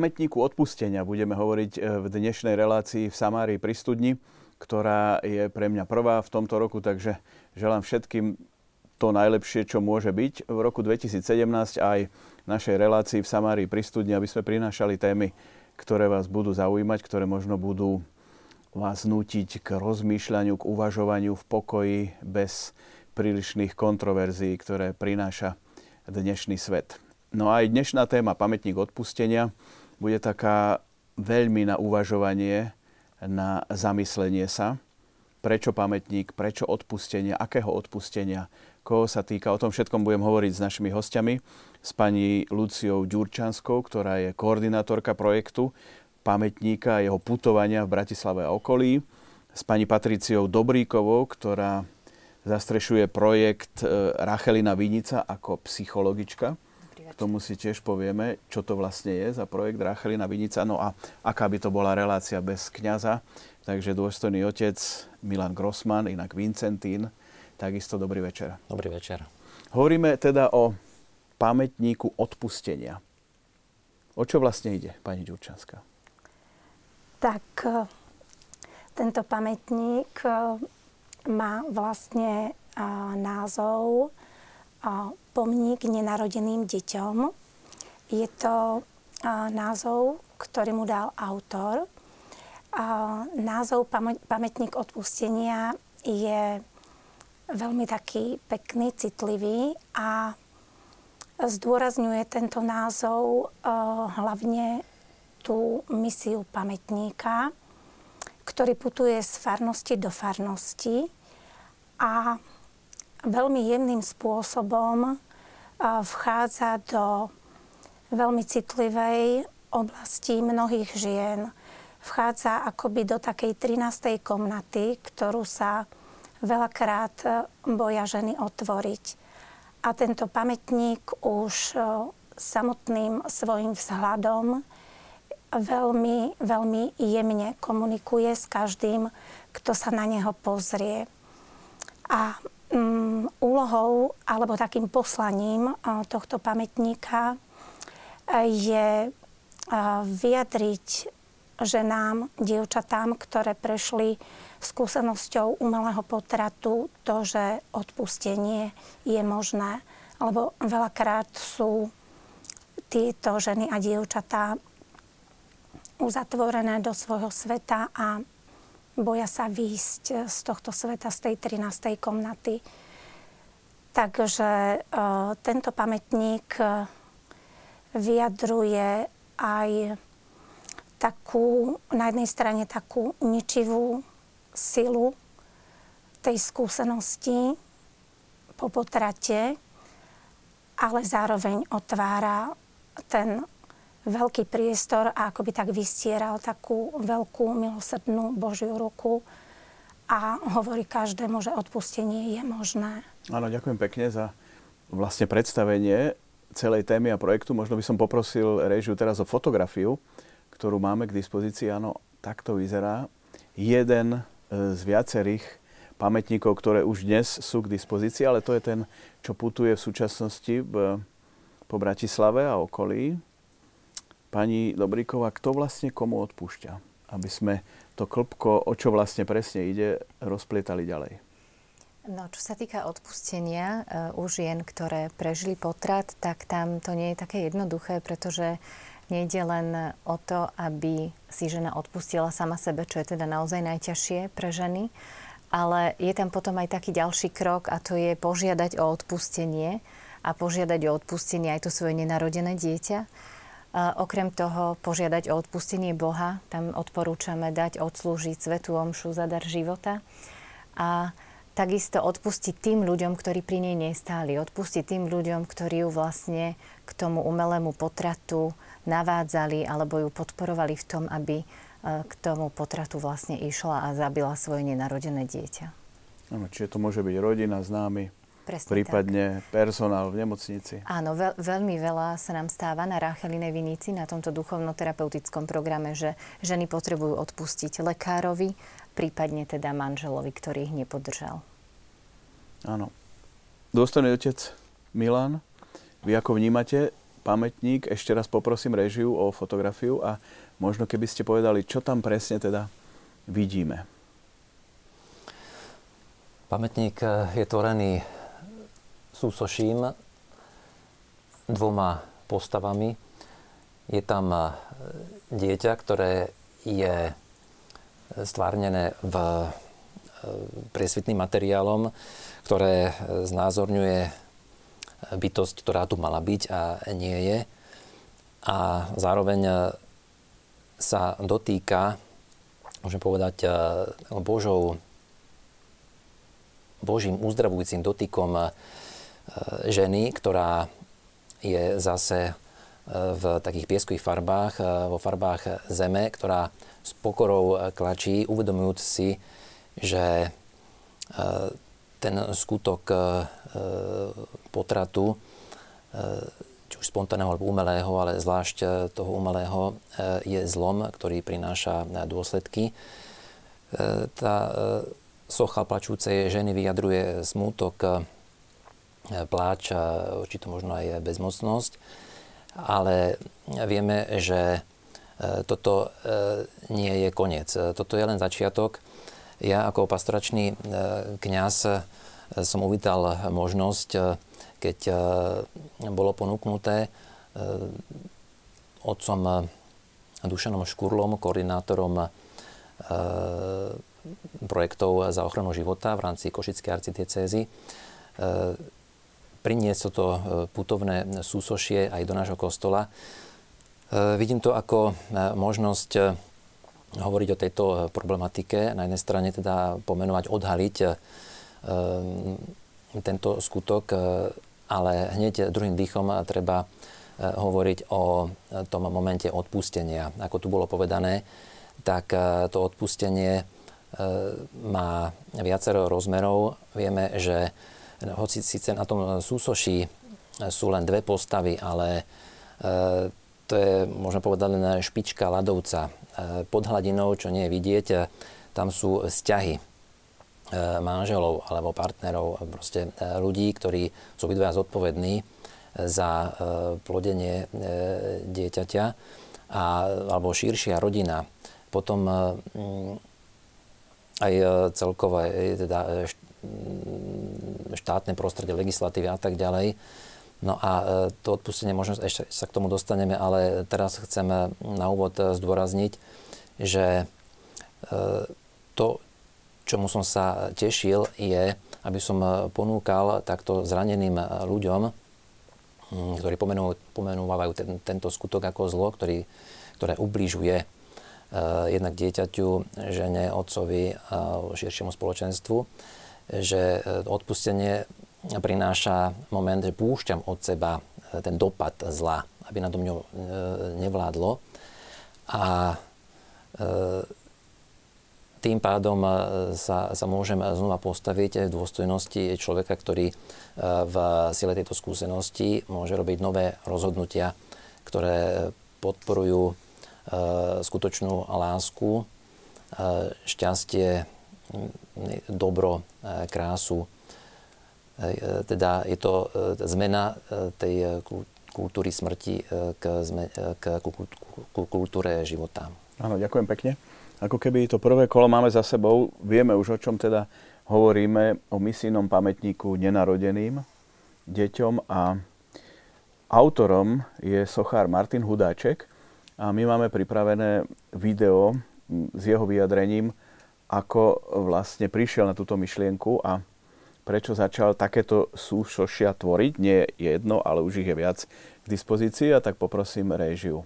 Pamätníku odpustenia budeme hovoriť e, v dnešnej relácii v Samárii pri studni, ktorá je pre mňa prvá v tomto roku, takže želám všetkým to najlepšie, čo môže byť v roku 2017 aj našej relácii v Samárii pri studni, aby sme prinášali témy, ktoré vás budú zaujímať, ktoré možno budú vás nútiť k rozmýšľaniu, k uvažovaniu v pokoji bez prílišných kontroverzií, ktoré prináša dnešný svet. No a aj dnešná téma pamätník odpustenia bude taká veľmi na uvažovanie, na zamyslenie sa. Prečo pamätník, prečo odpustenia, akého odpustenia, koho sa týka. O tom všetkom budem hovoriť s našimi hostiami, s pani Luciou Ďurčanskou, ktorá je koordinátorka projektu pamätníka a jeho putovania v Bratislave a okolí, s pani Patriciou Dobríkovou, ktorá zastrešuje projekt e, Rachelina Vinica ako psychologička. Tomu si tiež povieme, čo to vlastne je za projekt Rachelina Vinica, no a aká by to bola relácia bez kňaza. Takže dôstojný otec Milan Grossman, inak Vincentín, takisto dobrý večer. Dobrý večer. Hovoríme teda o pamätníku odpustenia. O čo vlastne ide, pani Ďurčanská? Tak e, tento pamätník e, má vlastne názov Pomník nenarodeným deťom. Je to názov, ktorý mu dal autor. Názov Pamätník odpustenia je veľmi taký pekný, citlivý a zdôrazňuje tento názov hlavne tú misiu pamätníka, ktorý putuje z farnosti do farnosti a veľmi jemným spôsobom vchádza do veľmi citlivej oblasti mnohých žien. Vchádza akoby do takej 13. komnaty, ktorú sa veľakrát e, boja ženy otvoriť. A tento pamätník už e, samotným svojim vzhľadom veľmi, veľmi jemne komunikuje s každým, kto sa na neho pozrie. A um, úlohou alebo takým poslaním uh, tohto pamätníka uh, je uh, vyjadriť ženám, dievčatám, ktoré prešli skúsenosťou umelého potratu, to, že odpustenie je možné. Lebo veľakrát sú tieto ženy a dievčatá uzatvorené do svojho sveta a boja sa výjsť z tohto sveta, z tej 13. komnaty. Takže e, tento pamätník e, vyjadruje aj takú, na jednej strane takú ničivú silu tej skúsenosti po potrate, ale zároveň otvára ten veľký priestor a akoby tak vystieral takú veľkú milosrdnú Božiu ruku a hovorí každému, že odpustenie je možné. Áno, ďakujem pekne za vlastne predstavenie celej témy a projektu. Možno by som poprosil režiu teraz o fotografiu, ktorú máme k dispozícii. Áno, takto vyzerá. Jeden e, z viacerých pamätníkov, ktoré už dnes sú k dispozícii, ale to je ten, čo putuje v súčasnosti v, po Bratislave a okolí. Pani Dobríková, kto vlastne komu odpúšťa? Aby sme to klpko, o čo vlastne presne ide, rozplietali ďalej. No, čo sa týka odpustenia uh, u žien, ktoré prežili potrat, tak tam to nie je také jednoduché, pretože nejde len o to, aby si žena odpustila sama sebe, čo je teda naozaj najťažšie pre ženy, ale je tam potom aj taký ďalší krok a to je požiadať o odpustenie a požiadať o odpustenie aj to svoje nenarodené dieťa Okrem toho požiadať o odpustenie Boha, tam odporúčame dať odslúžiť Svetu Omšu za dar života. A takisto odpustiť tým ľuďom, ktorí pri nej nestáli. Odpustiť tým ľuďom, ktorí ju vlastne k tomu umelému potratu navádzali alebo ju podporovali v tom, aby e, k tomu potratu vlastne išla a zabila svoje nenarodené dieťa. Čiže to môže byť rodina, známy, Presne prípadne tak. personál v nemocnici. Áno, veľ, veľmi veľa sa nám stáva na Ráchelinej Vinici, na tomto duchovno-terapeutickom programe, že ženy potrebujú odpustiť lekárovi, prípadne teda manželovi, ktorý ich nepodržal. Áno. Dôstojný otec Milan, vy ako vnímate pamätník. Ešte raz poprosím režiu o fotografiu a možno keby ste povedali, čo tam presne teda vidíme. Pamätník je tvorený súsoším dvoma postavami. Je tam dieťa, ktoré je stvárnené v e, priesvitným materiálom, ktoré znázorňuje bytosť, ktorá tu mala byť a nie je. A zároveň sa dotýka, môžem povedať, e, Božou, Božím uzdravujúcim dotykom e, ženy, ktorá je zase v takých pieskových farbách, vo farbách zeme, ktorá s pokorou klačí, uvedomujúc si, že ten skutok e, potratu, e, či už spontánneho alebo umelého, ale zvlášť e, toho umelého, je zlom, ktorý prináša dôsledky. Tá socha plačúcej ženy vyjadruje smútok, pláč a určite možno aj bezmocnosť. Ale vieme, že toto nie je koniec. Toto je len začiatok ja ako pastoračný e, kňaz e, som uvítal možnosť, e, keď bolo ponúknuté otcom Dušanom Škurlom, koordinátorom projektov za ochranu života v rámci Košickej arcidiecézy, priniesť toto putovné súsošie aj do nášho kostola. Vidím to ako možnosť hovoriť o tejto e, problematike. Na jednej strane teda pomenovať, odhaliť e, tento skutok, e, ale hneď druhým dýchom treba hovoriť o tom momente odpustenia. Ako tu bolo povedané, tak to odpustenie má viacero rozmerov. Vieme, že hoci síce na tom súsoší sú len dve postavy, ale to je, môžeme povedať, len špička ľadovca. E, pod hladinou, čo nie je vidieť, e, tam sú vzťahy e, manželov alebo partnerov, proste ľudí, ktorí sú obidvaja zodpovední za plodenie dieťaťa a, alebo širšia rodina. Potom aj celkové teda štátne prostredie, legislatívy a tak ďalej. No a to odpustenie, možno ešte sa k tomu dostaneme, ale teraz chceme na úvod zdôrazniť, že e, to, čomu som sa tešil, je, aby som ponúkal takto zraneným ľuďom, mm, ktorí pomenúvajú ten, tento skutok ako zlo, ktorý, ktoré ubližuje e, jednak dieťaťu, žene, otcovi širšiemu spoločenstvu, že e, odpustenie prináša moment, že púšťam od seba ten dopad zla, aby na to mňa nevládlo. A E, tým pádom e, sa, sa môžem znova postaviť v dôstojnosti človeka, ktorý e, v sile tejto skúsenosti môže robiť nové rozhodnutia, ktoré podporujú skutočnú lásku, šťastie, dobro, krásu. Teda je to zmena tej kultúry smrti k, k kultúre života. Áno, ďakujem pekne. Ako keby to prvé kolo máme za sebou, vieme už o čom teda hovoríme, o misijnom pamätníku nenarodeným deťom a autorom je sochár Martin Hudáček a my máme pripravené video s jeho vyjadrením, ako vlastne prišiel na túto myšlienku a prečo začal takéto súšošia tvoriť. Nie jedno, ale už ich je viac k dispozícii a tak poprosím réžiu.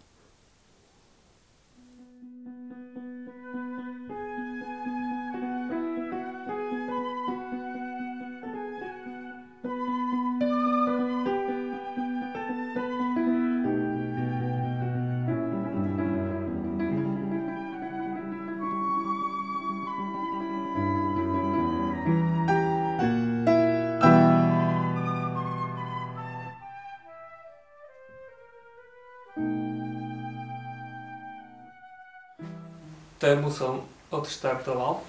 Tému som odštartoval.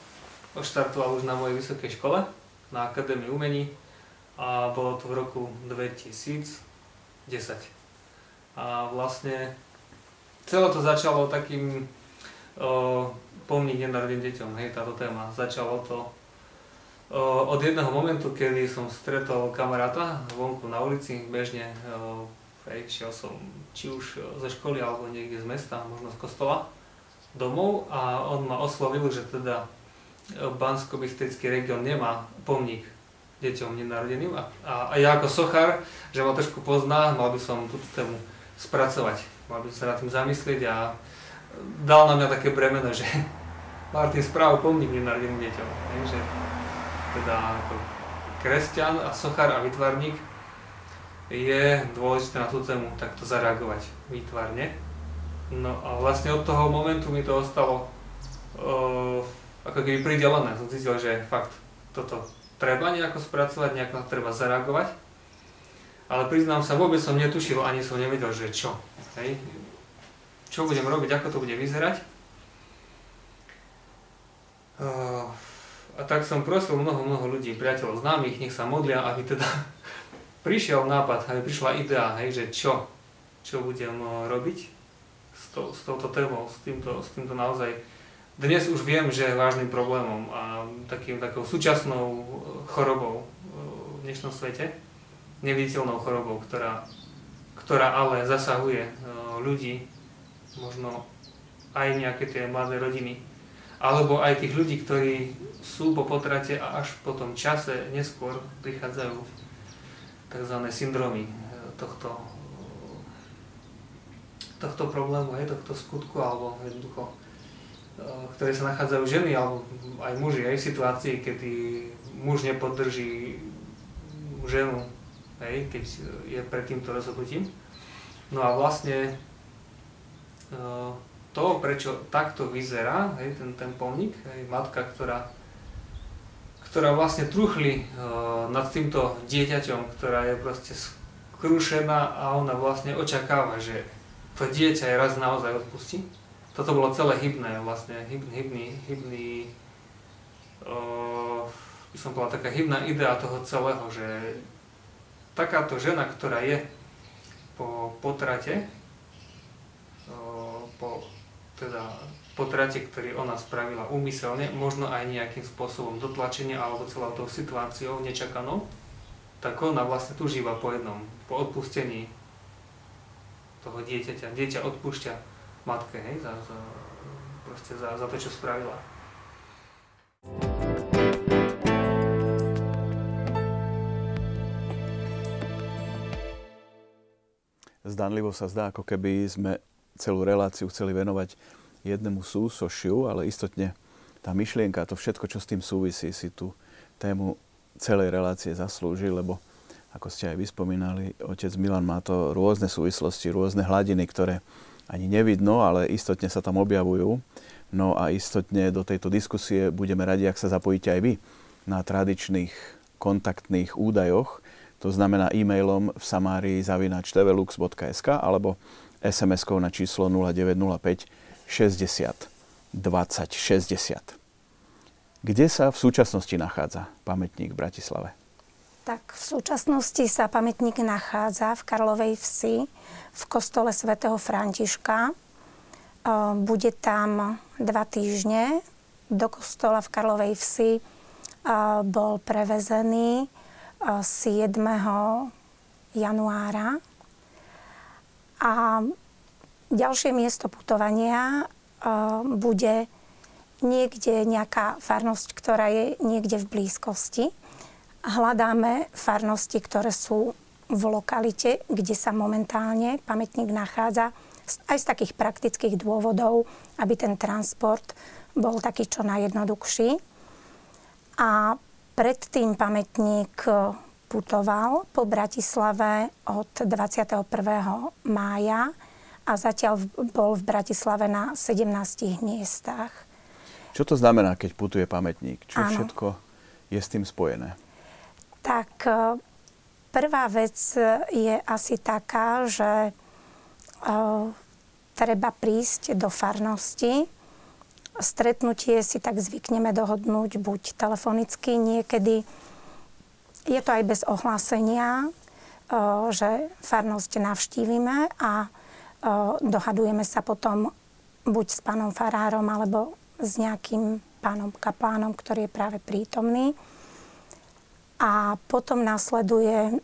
Odštartoval už na mojej vysokej škole, na Akadémii umení a bolo to v roku 2010. A vlastne celé to začalo takým o, pomník nenarodeným deťom, hej, táto téma. Začalo to o, od jedného momentu, kedy som stretol kamaráta vonku na ulici, bežne, o, hej, šiel som či už ze školy alebo niekde z mesta, možno z kostola domov a on ma oslovil, že teda bansko región nemá pomník deťom nenarodeným a, a, a ja ako sochár, že ma trošku pozná, mal by som túto tému spracovať, mal by som sa nad tým zamyslieť a dal na mňa také bremeno, že Martin správ pomník nenarodeným deťom, ne, že teda ako kresťan a sochár a vytvarník je dôležité na tú tému takto zareagovať výtvarne. No a vlastne od toho momentu mi to ostalo uh, ako keby pridelené. Som cítil, že fakt toto treba nejako spracovať, nejako treba zareagovať. Ale priznám sa, vôbec som netušil, ani som nevedel, že čo. Hej. Čo budem robiť, ako to bude vyzerať. Uh, a tak som prosil mnoho, mnoho ľudí, priateľov, známych, nech sa modlia, aby teda prišiel nápad, aby prišla idea, hej, že čo, čo budem robiť s, to, s touto témou, s týmto, s týmto naozaj dnes už viem, že je vážnym problémom a takým, takou súčasnou e, chorobou e, v dnešnom svete, neviditeľnou chorobou, ktorá, ktorá ale zasahuje e, ľudí, možno aj nejaké tie mladé rodiny, alebo aj tých ľudí, ktorí sú po potrate a až po tom čase neskôr prichádzajú tzv. syndromy tohto, tohto problému, tohto skutku, alebo jednoducho Eh, ktoré sa nachádzajú ženy alebo aj muži aj v situácii, kedy muž nepodrží ženu, hej, keď je pred týmto rozhodnutím. No a vlastne eh, to, prečo takto vyzerá hej, ten, ten pomník, hej, matka, ktorá, ktorá vlastne truchli uh, nad týmto dieťaťom, ktorá je proste skrušená a ona vlastne očakáva, že to dieťa je raz naozaj odpustí. Toto bolo celé hybné, vlastne hybný, hybný, hybný uh, by som bola taká hybná idea toho celého, že takáto žena, ktorá je po potrate, uh, po teda potrate, ktorý ona spravila úmyselne, možno aj nejakým spôsobom dotlačenia alebo celou tou situáciou nečakanou, tak ona vlastne túžíva po jednom, po odpustení toho dieťaťa. Dieťa odpúšťa matke, hej, za, za, za, za to, čo spravila. Zdanlivo sa zdá, ako keby sme celú reláciu chceli venovať jednému súsošiu, ale istotne tá myšlienka, to všetko, čo s tým súvisí, si tú tému celej relácie zaslúži, lebo ako ste aj vyspomínali, otec Milan má to rôzne súvislosti, rôzne hladiny, ktoré ani nevidno, ale istotne sa tam objavujú. No a istotne do tejto diskusie budeme radi, ak sa zapojíte aj vy na tradičných kontaktných údajoch, to znamená e-mailom v samárii zavinač tvlux.sk alebo SMS-kou na číslo 0905 60 20 60. Kde sa v súčasnosti nachádza pamätník v Bratislave? Tak v súčasnosti sa pamätník nachádza v Karlovej vsi v kostole svätého Františka. E, bude tam dva týždne. Do kostola v Karlovej vsi e, bol prevezený 7. E, januára. A ďalšie miesto putovania bude niekde nejaká farnosť, ktorá je niekde v blízkosti hľadáme farnosti, ktoré sú v lokalite, kde sa momentálne pamätník nachádza, aj z takých praktických dôvodov, aby ten transport bol taký čo najjednoduchší. A predtým pamätník putoval po Bratislave od 21. mája a zatiaľ bol v Bratislave na 17 miestach. Čo to znamená, keď putuje pamätník? Čo ano. všetko je s tým spojené? Tak e, prvá vec je asi taká, že e, treba prísť do farnosti. Stretnutie si tak zvykneme dohodnúť buď telefonicky, niekedy je to aj bez ohlásenia. že farnosť navštívime a dohadujeme sa potom buď s pánom farárom alebo s nejakým pánom kaplánom, ktorý je práve prítomný. A potom nasleduje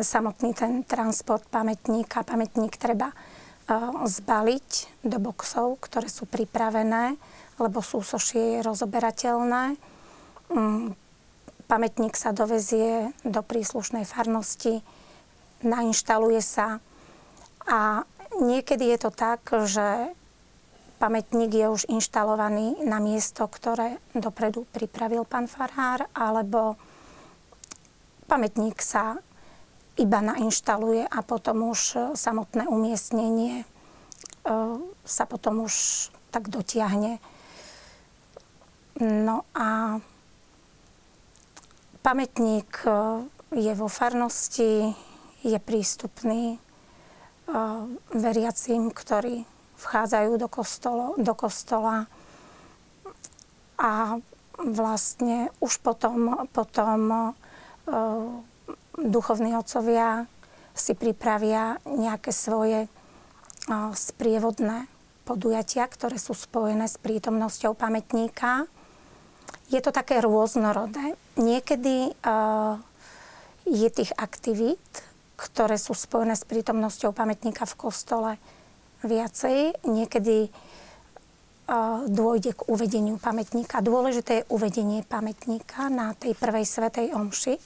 samotný ten transport pamätníka. Pamätník treba zbaliť do boxov, ktoré sú pripravené, lebo súsošie je rozoberateľné. Mm, pamätník sa dovezie do príslušnej farnosti, nainštaluje sa a niekedy je to tak, že pamätník je už inštalovaný na miesto, ktoré dopredu pripravil pán farár, alebo pamätník sa iba nainštaluje a potom už samotné umiestnenie e, sa potom už tak dotiahne. No a pamätník e, je vo farnosti, je prístupný e, veriacím, ktorí vchádzajú do, kostolo, do kostola a vlastne už potom, potom uh, duchovní otcovia si pripravia nejaké svoje uh, sprievodné podujatia, ktoré sú spojené s prítomnosťou pamätníka. Je to také rôznorodé. Niekedy uh, je tých aktivít, ktoré sú spojené s prítomnosťou pamätníka v kostole, viacej. Niekedy dôjde k uvedeniu pamätníka. Dôležité je uvedenie pamätníka na tej prvej svetej omši.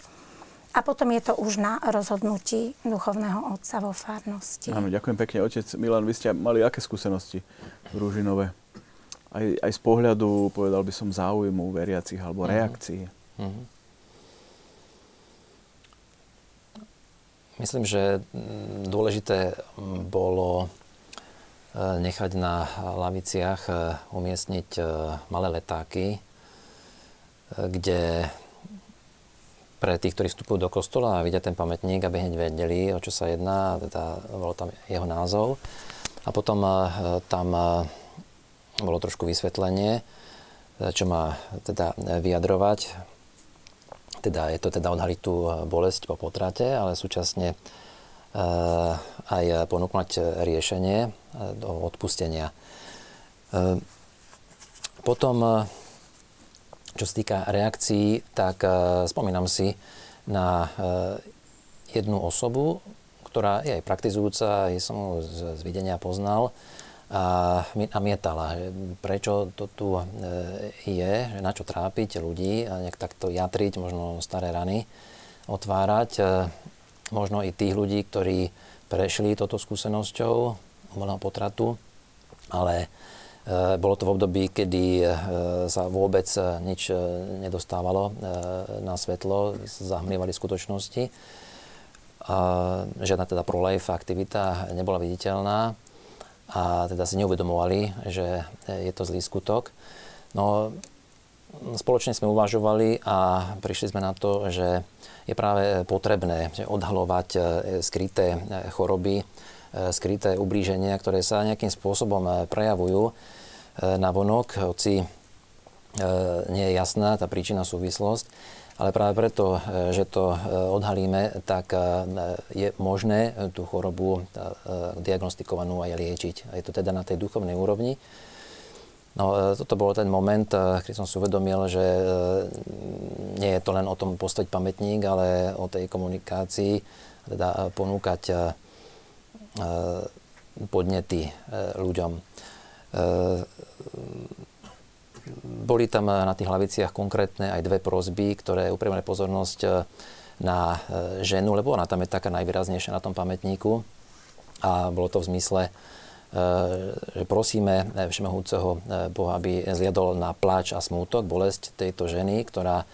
A potom je to už na rozhodnutí duchovného otca vo farnosti. Áno, ďakujem pekne. Otec Milan, vy ste mali aké skúsenosti v Rúžinove? Aj, aj z pohľadu, povedal by som, záujmu veriacich alebo uh-huh. reakcií. Uh-huh. Myslím, že dôležité bolo nechať na laviciach e, umiestniť e, malé letáky, kde pre tých, ktorí vstupujú do kostola a vidia ten pamätník, aby hneď vedeli, o čo sa jedná, teda bolo tam jeho názov. A potom tam bolo trošku vysvetlenie, čo má teda vyjadrovať. Teda je to teda odhaliť tú bolesť po potrate, ale súčasne Eh, aj ponúknuť riešenie eh, do odpustenia. Eh, potom, čo sa týka reakcií, tak spomínam si na jednu osobu, ktorá je aj praktizujúca, aj som ju z videnia poznal, a mi namietala, prečo to tu je, na čo trápiť ľudí a nejak takto jatriť, možno staré rany otvárať možno i tých ľudí, ktorí prešli toto skúsenosťou umelého potratu, ale e, bolo to v období, kedy e, sa vôbec e, nič nedostávalo na svetlo, zahmlievali skutočnosti. Žiadna teda pro-life aktivita nebola viditeľná a teda si neuvedomovali, že je to zlý skutok. No, spoločne sme uvažovali a prišli sme na to, že je práve potrebné odhalovať skryté choroby, skryté ublíženia, ktoré sa nejakým spôsobom prejavujú na vonok, hoci nie je jasná tá príčina súvislosť. Ale práve preto, že to odhalíme, tak je možné tú chorobu diagnostikovanú aj liečiť. Je to teda na tej duchovnej úrovni. No, e, toto bol ten moment, e, keď som si uvedomil, že e, nie je to len o tom postaviť pamätník, ale o tej komunikácii, teda ponúkať podnety ľuďom. Boli tam na tých hlaviciach konkrétne aj dve prozby, ktoré upriamili pozornosť na ženu, lebo ona tam je taká najvýraznejšia na tom pamätníku. A bolo to v zmysle že prosíme Všemohúceho eh, Boha, aby zliadol na pláč a smútok, bolesť tejto ženy, ktorá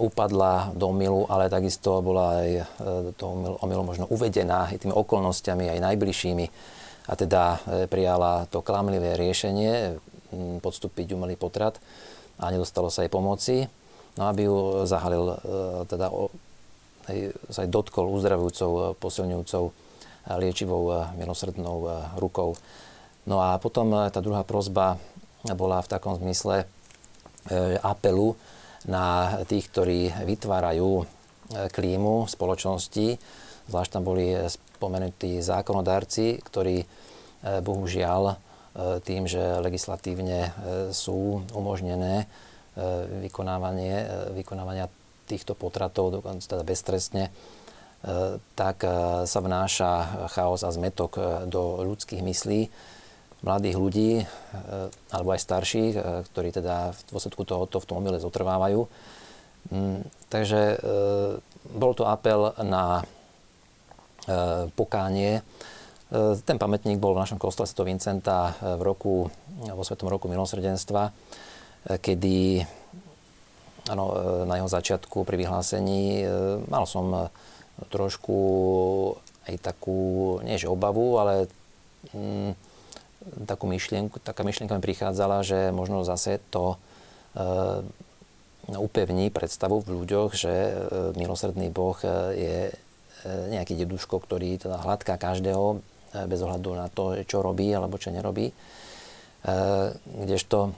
upadla do omilu, ale takisto bola aj do toho omilu možno uvedená aj tými okolnostiami, aj najbližšími. A teda prijala to klamlivé riešenie hm, podstúpiť umelý potrat a nedostalo sa jej pomoci. No aby ju zahalil, teda aj, sa aj dotkol uzdravujúcou, posilňujúcou liečivou milosrdnou rukou. No a potom tá druhá prozba bola v takom zmysle e, apelu na tých, ktorí vytvárajú klímu spoločnosti. Zvlášť tam boli spomenutí zákonodárci, ktorí bohužiaľ tým, že legislatívne sú umožnené vykonávanie, vykonávania týchto potratov, dokonca teda beztrestne, tak sa vnáša chaos a zmetok do ľudských myslí mladých ľudí, alebo aj starších, ktorí teda v dôsledku tohoto v tom omyle zotrvávajú. Mm, takže bol to apel na pokánie. Ten pamätník bol v našom kostole Sv. Vincenta v roku, vo Svetom roku milosrdenstva, kedy ano, na jeho začiatku pri vyhlásení mal som trošku aj takú, nie že obavu, ale mm, takú myšlienku, taká myšlienka mi prichádzala, že možno zase to e, upevní predstavu v ľuďoch, že e, milosrdný Boh e, je e, nejaký deduško, ktorý teda hladká každého e, bez ohľadu na to, čo robí alebo čo nerobí. E, kdežto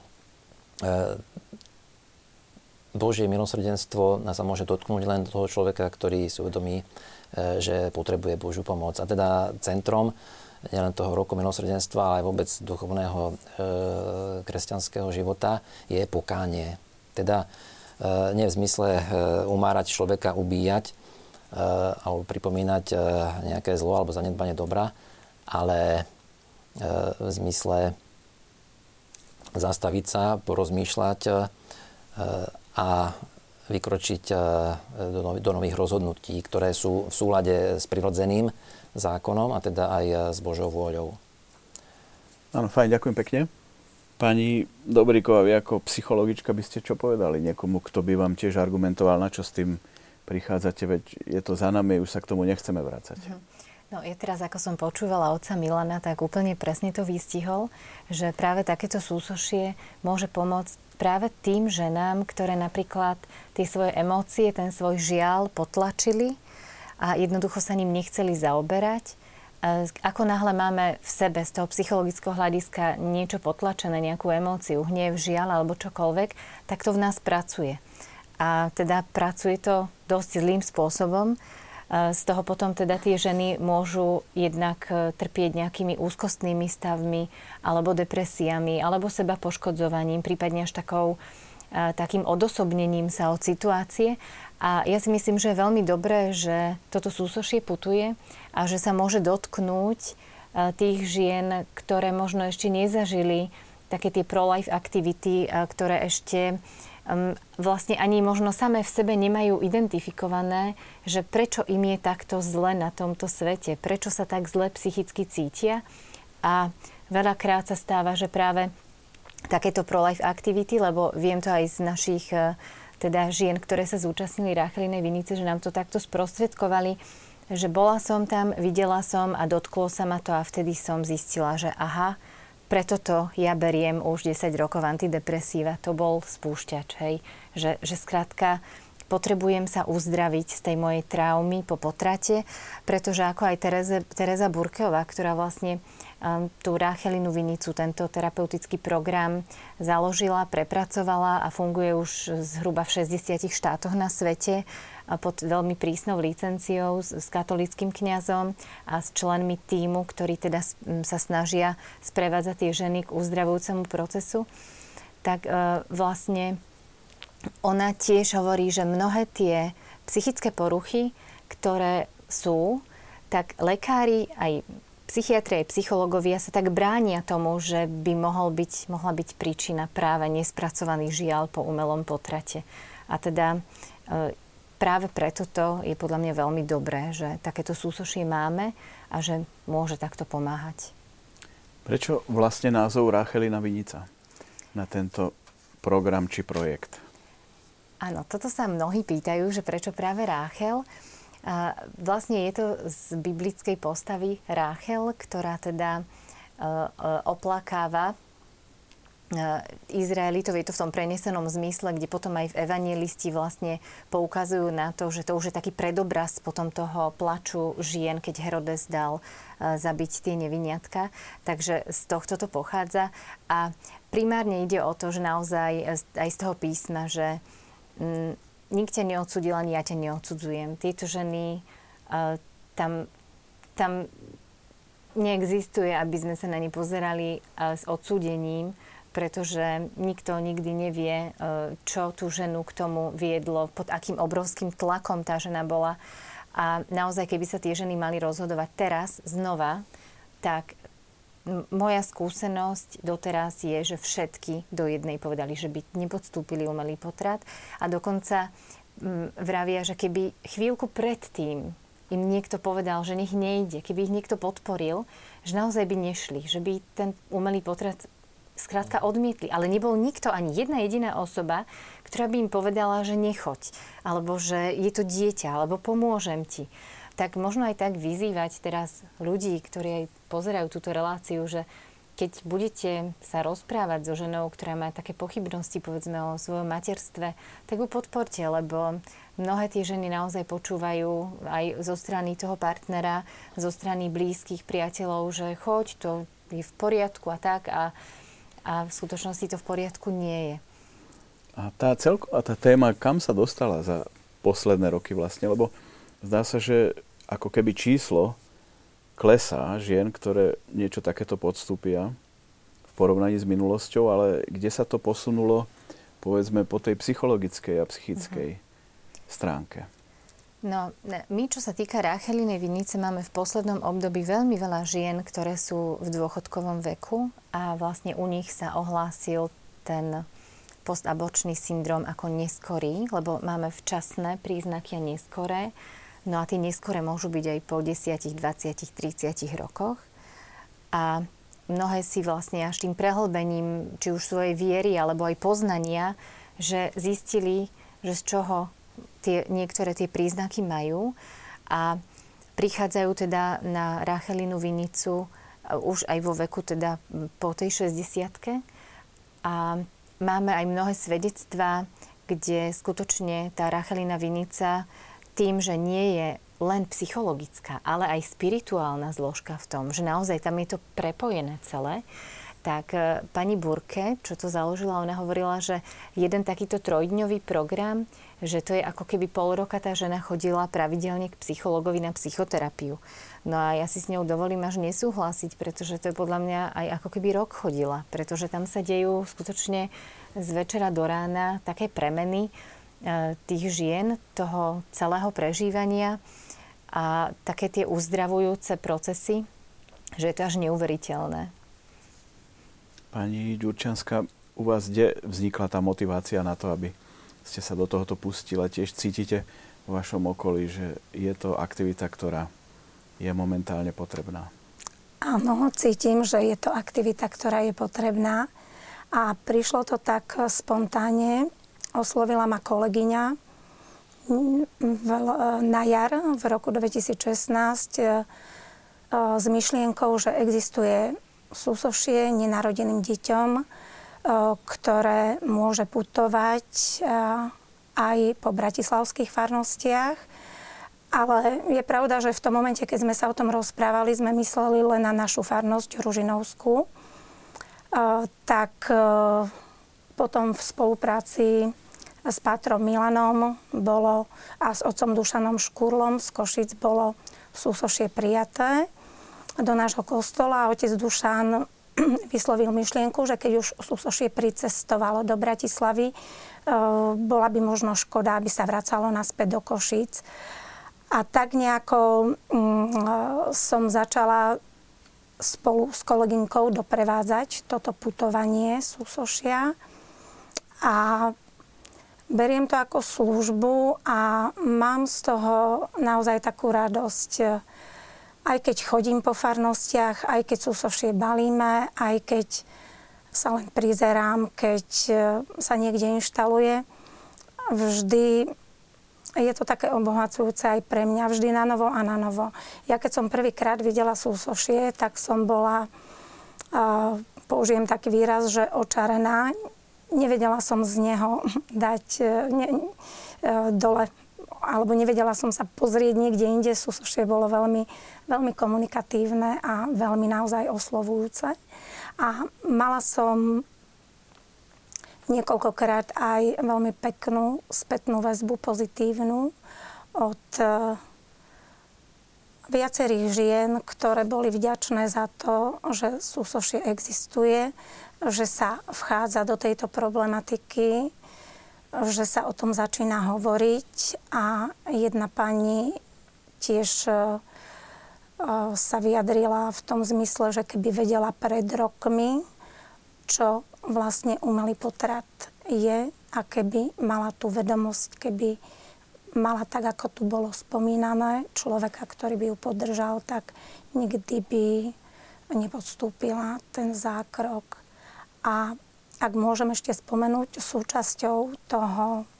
e, Božie milosrdenstvo sa môže dotknúť len toho človeka, ktorý si uvedomí, že potrebuje Božiu pomoc. A teda centrom nielen toho roku milosrdenstva, ale aj vôbec duchovného e, kresťanského života je pokánie. Teda e, nie v zmysle e, umárať človeka, ubíjať e, alebo pripomínať e, nejaké zlo alebo zanedbanie dobra, ale e, v zmysle zastaviť sa, porozmýšľať e, a vykročiť e, do, nových rozhodnutí, ktoré sú v súlade s prirodzeným zákonom a teda aj e, s Božou vôľou. Áno, fajn, ďakujem pekne. Pani Dobríková, vy ako psychologička by ste čo povedali niekomu, kto by vám tiež argumentoval, na čo s tým prichádzate, veď je to za nami, už sa k tomu nechceme vrácať. Mm-hmm. No ja teraz, ako som počúvala otca Milana, tak úplne presne to vystihol, že práve takéto súsošie môže pomôcť práve tým ženám, ktoré napríklad tie svoje emócie, ten svoj žiaľ potlačili a jednoducho sa ním nechceli zaoberať. Ako náhle máme v sebe z toho psychologického hľadiska niečo potlačené, nejakú emóciu, hnev, žiaľ alebo čokoľvek, tak to v nás pracuje. A teda pracuje to dosť zlým spôsobom, z toho potom teda tie ženy môžu jednak e, trpieť nejakými úzkostnými stavmi alebo depresiami alebo seba poškodzovaním, prípadne až takou, e, takým odosobnením sa od situácie. A ja si myslím, že je veľmi dobré, že toto súsošie putuje a že sa môže dotknúť e, tých žien, ktoré možno ešte nezažili také tie pro-life aktivity, ktoré ešte vlastne ani možno samé v sebe nemajú identifikované, že prečo im je takto zle na tomto svete, prečo sa tak zle psychicky cítia. A veľakrát sa stáva, že práve takéto pro-life activity, lebo viem to aj z našich e, teda žien, ktoré sa zúčastnili Ráchlinej Vinice, že nám to takto sprostredkovali, že bola som tam, videla som a dotklo sa ma to a vtedy som zistila, že aha, preto to ja beriem už 10 rokov antidepresíva. To bol spúšťač, hej. Že, že skrátka potrebujem sa uzdraviť z tej mojej traumy po potrate, pretože ako aj Tereze, Tereza Burkeová, ktorá vlastne um, tú Ráchelinu Vinicu, tento terapeutický program založila, prepracovala a funguje už zhruba v 60 štátoch na svete pod veľmi prísnou licenciou s, s katolickým kňazom a s členmi týmu, ktorí teda sa snažia sprevádzať tie ženy k uzdravujúcemu procesu, tak e, vlastne ona tiež hovorí, že mnohé tie psychické poruchy, ktoré sú, tak lekári aj psychiatri aj psychológovia sa tak bránia tomu, že by mohol byť, mohla byť príčina práve nespracovaný žiaľ po umelom potrate. A teda e, práve preto to je podľa mňa veľmi dobré, že takéto súsošie máme a že môže takto pomáhať. Prečo vlastne názov Rachelina Vinica na tento program či projekt? Áno, toto sa mnohí pýtajú, že prečo práve Ráchel. A vlastne je to z biblickej postavy Ráchel, ktorá teda e, e, oplakáva E, Izraelitov, je to v tom prenesenom zmysle, kde potom aj v evangelisti vlastne poukazujú na to, že to už je taký predobraz potom toho plaču žien, keď Herodes dal zabiť tie neviniatka. Takže z tohto to pochádza. A primárne ide o to, že naozaj aj z toho písma, že nik ťa neodsudil, ani ja ťa neodsudzujem. Tieto ženy, uh, tam, tam neexistuje, aby sme sa na ne pozerali uh, s odsúdením, pretože nikto nikdy nevie, uh, čo tú ženu k tomu viedlo, pod akým obrovským tlakom tá žena bola. A naozaj, keby sa tie ženy mali rozhodovať teraz, znova, tak moja skúsenosť doteraz je, že všetky do jednej povedali, že by nepodstúpili umelý potrat a dokonca vravia, že keby chvíľku predtým im niekto povedal, že nech nejde, keby ich niekto podporil, že naozaj by nešli, že by ten umelý potrat skrátka odmietli. Ale nebol nikto, ani jedna jediná osoba, ktorá by im povedala, že nechoď, alebo že je to dieťa, alebo pomôžem ti tak možno aj tak vyzývať teraz ľudí, ktorí aj pozerajú túto reláciu, že keď budete sa rozprávať so ženou, ktorá má také pochybnosti, povedzme, o svojom materstve, tak ju podporte, lebo mnohé tie ženy naozaj počúvajú aj zo strany toho partnera, zo strany blízkych priateľov, že choď, to je v poriadku a tak a, a v skutočnosti to v poriadku nie je. A tá, celko, a tá téma, kam sa dostala za posledné roky vlastne, lebo zdá sa, že ako keby číslo klesá žien, ktoré niečo takéto podstúpia v porovnaní s minulosťou, ale kde sa to posunulo, povedzme, po tej psychologickej a psychickej uh-huh. stránke? No, my, čo sa týka Ráchelinej Vinice, máme v poslednom období veľmi veľa žien, ktoré sú v dôchodkovom veku a vlastne u nich sa ohlásil ten postabočný syndrom ako neskorý, lebo máme včasné príznaky a neskoré. No a tie neskore môžu byť aj po 10, 20, 30 rokoch. A mnohé si vlastne až tým prehlbením, či už svojej viery, alebo aj poznania, že zistili, že z čoho tie, niektoré tie príznaky majú. A prichádzajú teda na Rachelinu Vinicu už aj vo veku teda po tej 60 A máme aj mnohé svedectvá, kde skutočne tá Rachelina Vinica tým, že nie je len psychologická, ale aj spirituálna zložka v tom, že naozaj tam je to prepojené celé, tak e, pani Burke, čo to založila, ona hovorila, že jeden takýto trojdňový program, že to je ako keby pol roka tá žena chodila pravidelne k psychologovi na psychoterapiu. No a ja si s ňou dovolím až nesúhlasiť, pretože to je podľa mňa aj ako keby rok chodila, pretože tam sa dejú skutočne z večera do rána také premeny, tých žien, toho celého prežívania a také tie uzdravujúce procesy, že je to až neuveriteľné. Pani Ďurčanská, u vás kde vznikla tá motivácia na to, aby ste sa do tohoto pustila? Tiež cítite v vašom okolí, že je to aktivita, ktorá je momentálne potrebná? Áno, cítim, že je to aktivita, ktorá je potrebná. A prišlo to tak spontánne, oslovila ma kolegyňa na jar v roku 2016 e, e, s myšlienkou, že existuje súsošie nenarodeným deťom, e, ktoré môže putovať aj po bratislavských farnostiach. Ale je pravda, že v tom momente, keď sme sa o tom rozprávali, sme mysleli len na našu farnosť Ružinovskú. Tak potom v spolupráci s Pátrom Milanom bolo, a s otcom Dušanom Škurlom z Košic bolo súsošie prijaté do nášho kostola. Otec Dušan vyslovil myšlienku, že keď už súsošie pricestovalo do Bratislavy, e, bola by možno škoda, aby sa vracalo naspäť do Košic. A tak nejako mm, som začala spolu s kolegynkou doprevádzať toto putovanie súsošia. A beriem to ako službu a mám z toho naozaj takú radosť. Aj keď chodím po farnostiach, aj keď súsošie balíme, aj keď sa len prizerám, keď e, sa niekde inštaluje, vždy je to také obohacujúce aj pre mňa, vždy na novo a na novo. Ja keď som prvýkrát videla súsošie, tak som bola, použijem taký výraz, že očarená nevedela som z neho dať e, ne, e, dole alebo nevedela som sa pozrieť niekde inde. Súsošie bolo veľmi, veľmi komunikatívne a veľmi naozaj oslovujúce. A mala som niekoľkokrát aj veľmi peknú spätnú väzbu pozitívnu od e, viacerých žien, ktoré boli vďačné za to, že súsošie existuje, že sa vchádza do tejto problematiky, že sa o tom začína hovoriť a jedna pani tiež e, sa vyjadrila v tom zmysle, že keby vedela pred rokmi, čo vlastne umelý potrat je a keby mala tú vedomosť, keby mala tak, ako tu bolo spomínané, človeka, ktorý by ju podržal, tak nikdy by nepodstúpila ten zákrok. A ak môžem ešte spomenúť, súčasťou toho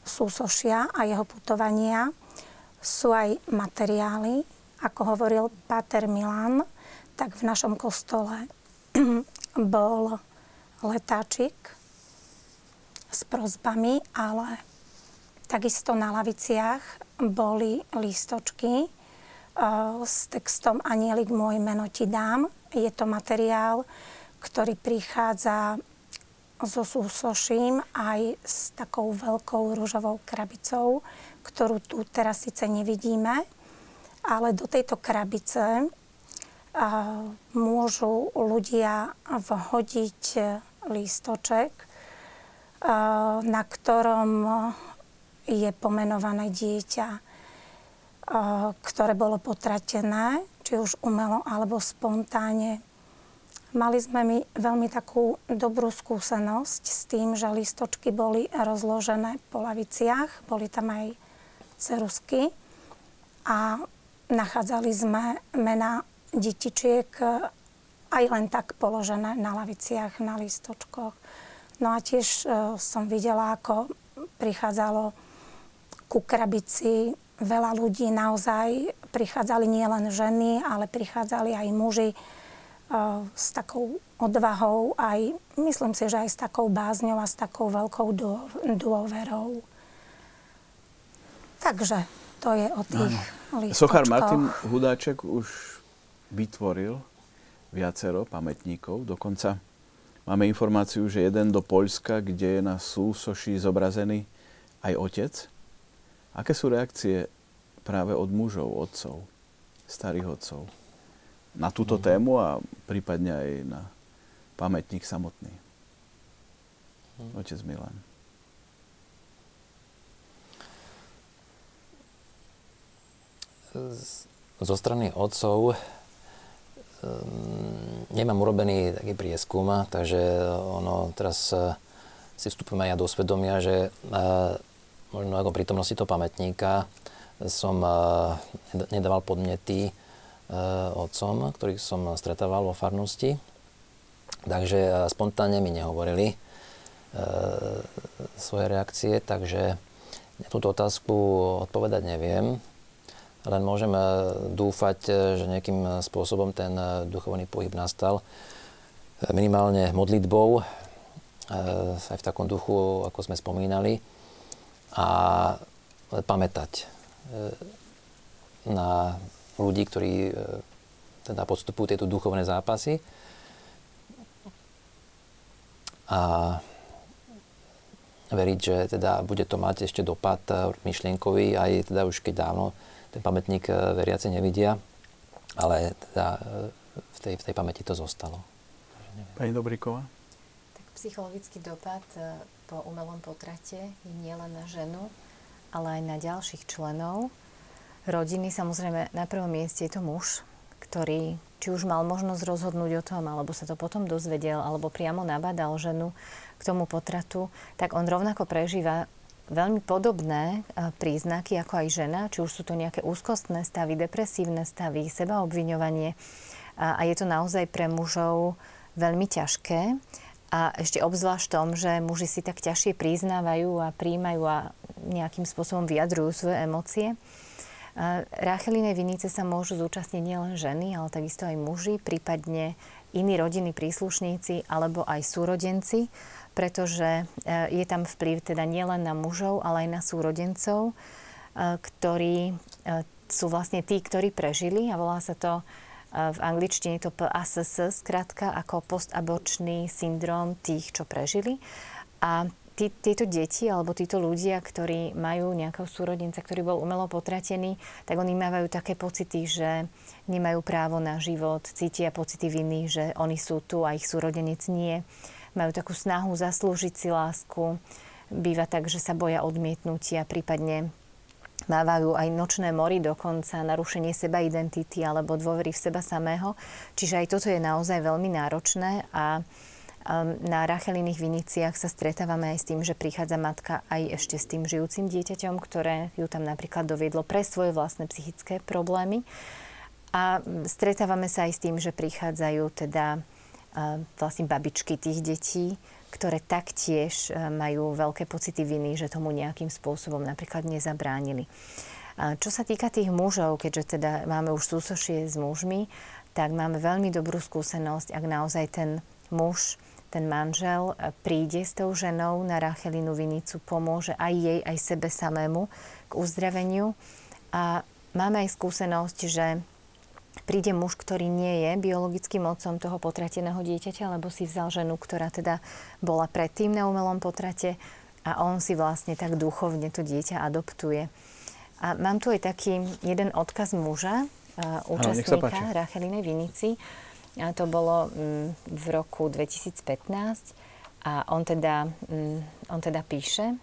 súsošia a jeho putovania sú aj materiály, ako hovoril Pater Milan, tak v našom kostole bol letáčik s prozbami, ale takisto na laviciach boli lístočky uh, s textom Anielik môj meno ti dám. Je to materiál, ktorý prichádza so súsoším aj s takou veľkou rúžovou krabicou, ktorú tu teraz síce nevidíme, ale do tejto krabice môžu ľudia vhodiť lístoček, na ktorom je pomenované dieťa, ktoré bolo potratené, či už umelo alebo spontánne. Mali sme my veľmi takú dobrú skúsenosť s tým, že listočky boli rozložené po laviciach, boli tam aj cerusky a nachádzali sme mena detičiek aj len tak položené na laviciach, na listočkoch. No a tiež e, som videla, ako prichádzalo ku krabici veľa ľudí, naozaj prichádzali nielen ženy, ale prichádzali aj muži s takou odvahou, aj myslím si, že aj s takou bázňou a s takou veľkou dôverou. Takže to je o tých no. Sochár Martin Hudáček už vytvoril viacero pamätníkov. Dokonca máme informáciu, že jeden do Poľska, kde je na súsoši zobrazený aj otec. Aké sú reakcie práve od mužov, otcov, starých otcov na túto mm. tému a prípadne aj na pamätník samotný? Mm. Otec Milan. Zo strany otcov nemám urobený taký prieskum, takže ono teraz e, si vstupujeme aj do svedomia, že e, možno ako prítomnosti toho pamätníka som e, nedával podnety otcom, ktorých som stretával vo farnosti. Takže spontánne mi nehovorili svoje reakcie, takže túto otázku odpovedať neviem. Len môžeme dúfať, že nejakým spôsobom ten duchovný pohyb nastal. Minimálne modlitbou, aj v takom duchu, ako sme spomínali. A pamätať na ľudí, ktorí teda podstupujú tieto duchovné zápasy. A veriť, že teda bude to mať ešte dopad myšlienkový, aj teda už keď dávno ten pamätník e, veriaci nevidia, ale teda e, v tej, v tej pamäti to zostalo. Pani Dobríková? Tak psychologický dopad e, po umelom potrate je nielen na ženu, ale aj na ďalších členov rodiny. Samozrejme, na prvom mieste je to muž, ktorý či už mal možnosť rozhodnúť o tom, alebo sa to potom dozvedel, alebo priamo nabádal ženu k tomu potratu, tak on rovnako prežíva veľmi podobné e, príznaky ako aj žena, či už sú to nejaké úzkostné stavy, depresívne stavy, sebaobviňovanie. A je to naozaj pre mužov veľmi ťažké. A ešte obzvlášť tom, že muži si tak ťažšie priznávajú a príjmajú a nejakým spôsobom vyjadrujú svoje emócie. Ráchelinej vinice sa môžu zúčastniť nielen ženy, ale takisto aj muži, prípadne iní rodiny príslušníci alebo aj súrodenci pretože e, je tam vplyv teda nielen na mužov, ale aj na súrodencov, e, ktorí sú vlastne tí, ktorí prežili a volá sa to v angličtine to PASS, skratka ako postaborčný syndrom tých, čo prežili. A tí, títo deti alebo títo ľudia, ktorí majú nejakého súrodenca, ktorý bol umelo potratený, tak oni mávajú také pocity, že nemajú právo na život, cítia pocity viny, že oni sú tu a ich súrodenec nie. Majú takú snahu zaslúžiť si lásku. Býva tak, že sa boja odmietnutia, prípadne mávajú aj nočné mory dokonca, narušenie seba identity alebo dôvery v seba samého. Čiže aj toto je naozaj veľmi náročné a na Racheliných Viniciach sa stretávame aj s tým, že prichádza matka aj ešte s tým žijúcim dieťaťom, ktoré ju tam napríklad doviedlo pre svoje vlastné psychické problémy. A stretávame sa aj s tým, že prichádzajú teda vlastne babičky tých detí, ktoré taktiež majú veľké pocity viny, že tomu nejakým spôsobom napríklad nezabránili. Čo sa týka tých mužov, keďže teda máme už súsošie s mužmi, tak máme veľmi dobrú skúsenosť, ak naozaj ten muž ten manžel e, príde s tou ženou na Rachelinu Vinicu, pomôže aj jej, aj sebe samému k uzdraveniu. A máme aj skúsenosť, že príde muž, ktorý nie je biologickým otcom toho potrateného dieťaťa, lebo si vzal ženu, ktorá teda bola predtým na umelom potrate a on si vlastne tak duchovne to dieťa adoptuje. A mám tu aj taký jeden odkaz muža, uh, účastníka Rachelinej Vinici, a to bolo mm, v roku 2015 a on teda, mm, on teda píše,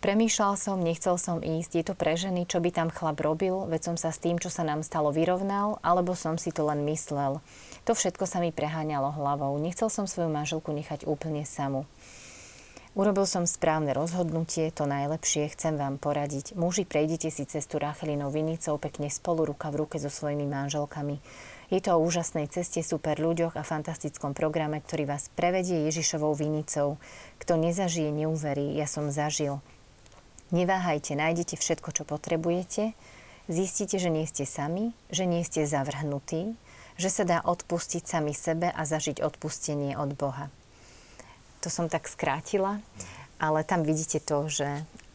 Premýšľal som, nechcel som ísť, je to pre ženy, čo by tam chlap robil, veď som sa s tým, čo sa nám stalo, vyrovnal, alebo som si to len myslel. To všetko sa mi preháňalo hlavou. Nechcel som svoju manželku nechať úplne samu. Urobil som správne rozhodnutie, to najlepšie, chcem vám poradiť. Muži, prejdite si cestu Rachelinou Vinicou pekne spolu ruka v ruke so svojimi manželkami. Je to o úžasnej ceste, super ľuďoch a fantastickom programe, ktorý vás prevedie Ježišovou vinicou. Kto nezažije, neuverí, ja som zažil. Neváhajte, nájdete všetko, čo potrebujete, zistíte, že nie ste sami, že nie ste zavrhnutí, že sa dá odpustiť sami sebe a zažiť odpustenie od Boha. To som tak skrátila, ale tam vidíte to, že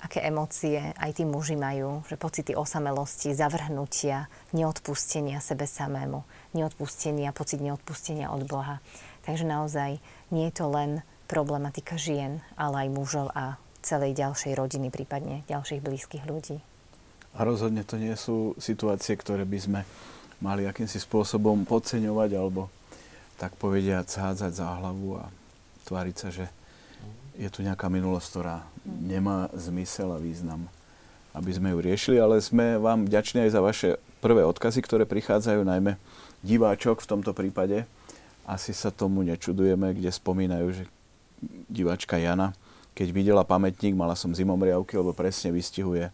aké emócie aj tí muži majú, že pocity osamelosti, zavrhnutia, neodpustenia sebe samému, neodpustenia, pocit neodpustenia od Boha. Takže naozaj nie je to len problematika žien, ale aj mužov a celej ďalšej rodiny, prípadne ďalších blízkych ľudí. A rozhodne to nie sú situácie, ktoré by sme mali akýmsi spôsobom podceňovať alebo tak povediať hádzať za hlavu a tváriť sa, že je tu nejaká minulosť, ktorá nemá zmysel a význam, aby sme ju riešili, ale sme vám vďační aj za vaše prvé odkazy, ktoré prichádzajú, najmä diváčok v tomto prípade. Asi sa tomu nečudujeme, kde spomínajú, že diváčka Jana, keď videla pamätník, mala som zimomriavky, lebo presne vystihuje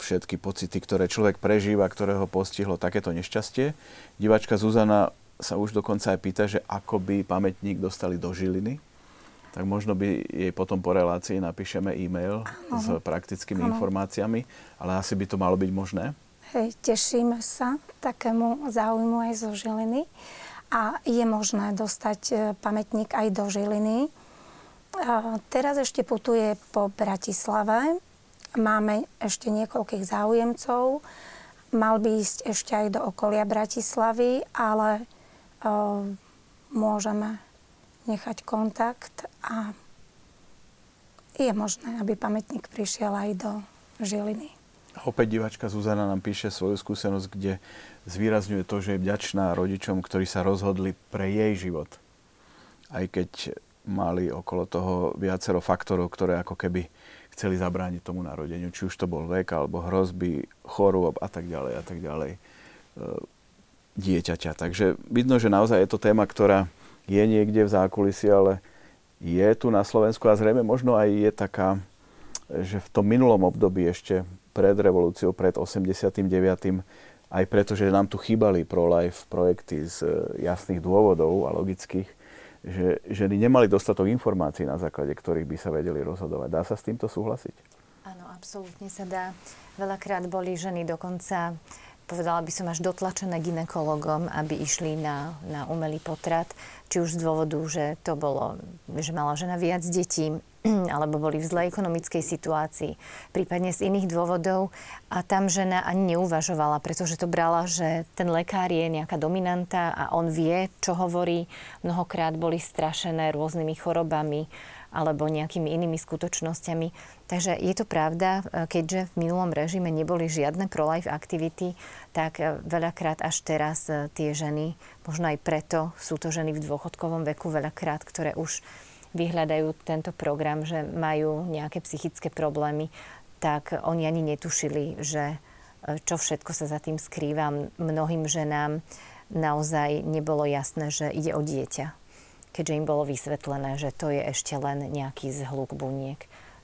všetky pocity, ktoré človek prežíva, ktorého postihlo takéto nešťastie. Diváčka Zuzana sa už dokonca aj pýta, že ako by pamätník dostali do Žiliny, tak možno by jej potom po relácii napíšeme e-mail ano. s praktickými ano. informáciami, ale asi by to malo byť možné. Hej, tešíme sa takému záujmu aj zo Žiliny a je možné dostať e, pamätník aj do Žiliny. A teraz ešte putuje po Bratislave. Máme ešte niekoľkých záujemcov. Mal by ísť ešte aj do okolia Bratislavy, ale uh, môžeme nechať kontakt a je možné, aby pamätník prišiel aj do Žiliny. Opäť divačka Zuzana nám píše svoju skúsenosť, kde zvýrazňuje to, že je vďačná rodičom, ktorí sa rozhodli pre jej život. Aj keď mali okolo toho viacero faktorov, ktoré ako keby chceli zabrániť tomu narodeniu. Či už to bol vek, alebo hrozby, chorôb a tak ďalej a tak ďalej e, dieťaťa. Takže vidno, že naozaj je to téma, ktorá je niekde v zákulisí, ale je tu na Slovensku a zrejme možno aj je taká, že v tom minulom období ešte pred revolúciou, pred 89. aj preto, že nám tu chýbali pro-life projekty z e, jasných dôvodov a logických, že ženy nemali dostatok informácií, na základe ktorých by sa vedeli rozhodovať. Dá sa s týmto súhlasiť? Áno, absolútne sa dá. Veľakrát boli ženy dokonca povedala by som až dotlačené ginekologom, aby išli na, na umelý potrat, či už z dôvodu, že to bolo, že mala žena viac detí, alebo boli v zlej ekonomickej situácii, prípadne z iných dôvodov. A tam žena ani neuvažovala, pretože to brala, že ten lekár je nejaká dominanta a on vie, čo hovorí. Mnohokrát boli strašené rôznymi chorobami alebo nejakými inými skutočnosťami. Takže je to pravda, e, keďže v minulom režime neboli žiadne pro-life aktivity, tak e, veľakrát až teraz e, tie ženy, možno aj preto sú to ženy v dôchodkovom veku veľakrát, ktoré už vyhľadajú tento program, že majú nejaké psychické problémy, tak oni ani netušili, že čo všetko sa za tým skrýva. Mnohým ženám naozaj nebolo jasné, že ide o dieťa keďže im bolo vysvetlené, že to je ešte len nejaký zhluk buniek.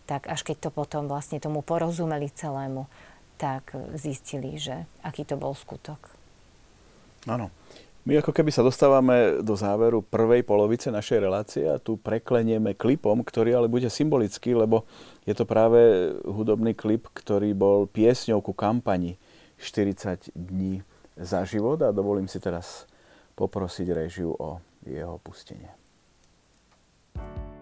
Tak až keď to potom vlastne tomu porozumeli celému, tak zistili, že aký to bol skutok. Áno. My ako keby sa dostávame do záveru prvej polovice našej relácie a tu preklenieme klipom, ktorý ale bude symbolický, lebo je to práve hudobný klip, ktorý bol piesňou ku kampani 40 dní za život a dovolím si teraz poprosiť režiu o jeho pustenie. Viem,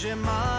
že má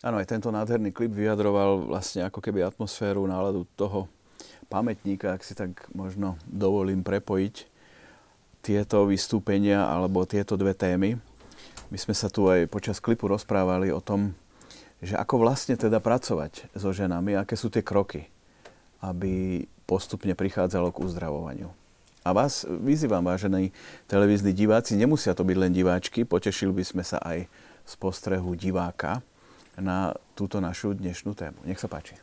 Áno, aj tento nádherný klip vyjadroval vlastne ako keby atmosféru, náladu toho pamätníka, ak si tak možno dovolím prepojiť tieto vystúpenia alebo tieto dve témy. My sme sa tu aj počas klipu rozprávali o tom, že ako vlastne teda pracovať so ženami, aké sú tie kroky, aby postupne prichádzalo k uzdravovaniu. A vás vyzývam, vážení televízni diváci, nemusia to byť len diváčky, potešili by sme sa aj z postrehu diváka, na túto našu dnešnú tému. Nech sa páči.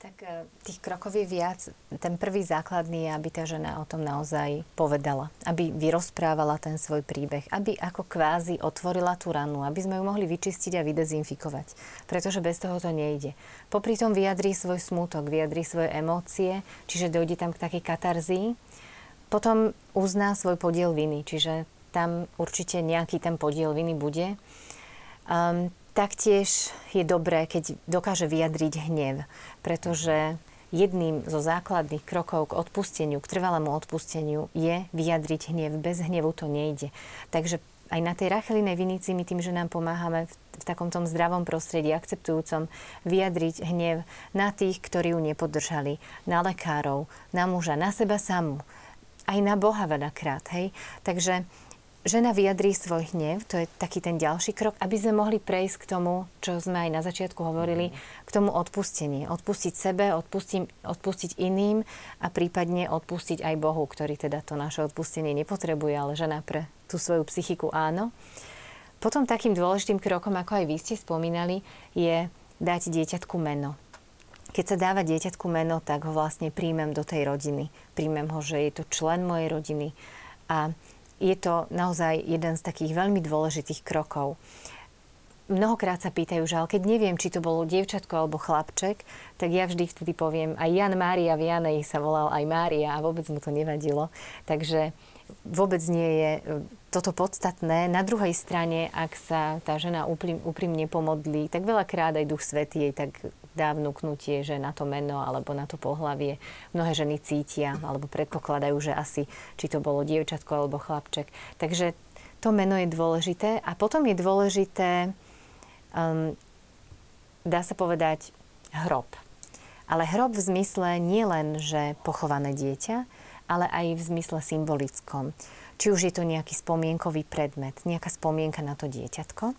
Tak e, tých krokov je viac. Ten prvý základný je, aby tá žena o tom naozaj povedala. Aby vyrozprávala ten svoj príbeh. Aby ako kvázi otvorila tú ranu. Aby sme ju mohli vyčistiť a vydezinfikovať. Pretože bez toho to nejde. Popri tom vyjadrí svoj smútok, vyjadrí svoje emócie, čiže dojde tam k takej katarzii. Potom uzná svoj podiel viny, čiže tam určite nejaký ten podiel viny bude. Um, Taktiež je dobré, keď dokáže vyjadriť hnev, pretože jedným zo základných krokov k odpusteniu, k trvalému odpusteniu je vyjadriť hnev. Bez hnevu to nejde. Takže aj na tej Rachelinej vinici my tým, že nám pomáhame v, v takom zdravom prostredí, akceptujúcom, vyjadriť hnev na tých, ktorí ju nepodržali, na lekárov, na muža, na seba samú, aj na Boha veľakrát. Hej? Takže žena vyjadrí svoj hnev, to je taký ten ďalší krok, aby sme mohli prejsť k tomu, čo sme aj na začiatku hovorili, k tomu odpustení. Odpustiť sebe, odpustiť, odpustiť iným a prípadne odpustiť aj Bohu, ktorý teda to naše odpustenie nepotrebuje, ale žena pre tú svoju psychiku áno. Potom takým dôležitým krokom, ako aj vy ste spomínali, je dať dieťatku meno. Keď sa dáva dieťatku meno, tak ho vlastne príjmem do tej rodiny. Príjmem ho, že je to člen mojej rodiny. A je to naozaj jeden z takých veľmi dôležitých krokov. Mnohokrát sa pýtajú, že ale keď neviem, či to bolo dievčatko alebo chlapček, tak ja vždy vtedy poviem, aj Jan Mária v Janej sa volal aj Mária a vôbec mu to nevadilo. Takže vôbec nie je e, toto podstatné. Na druhej strane, ak sa tá žena úprimne pomodlí, tak veľakrát aj Duch Svetý jej tak dá vnúknutie, že na to meno alebo na to pohlavie mnohé ženy cítia alebo predpokladajú, že asi či to bolo dievčatko alebo chlapček. Takže to meno je dôležité a potom je dôležité, um, dá sa povedať, hrob. Ale hrob v zmysle nie len, že pochované dieťa, ale aj v zmysle symbolickom. Či už je to nejaký spomienkový predmet, nejaká spomienka na to dieťatko,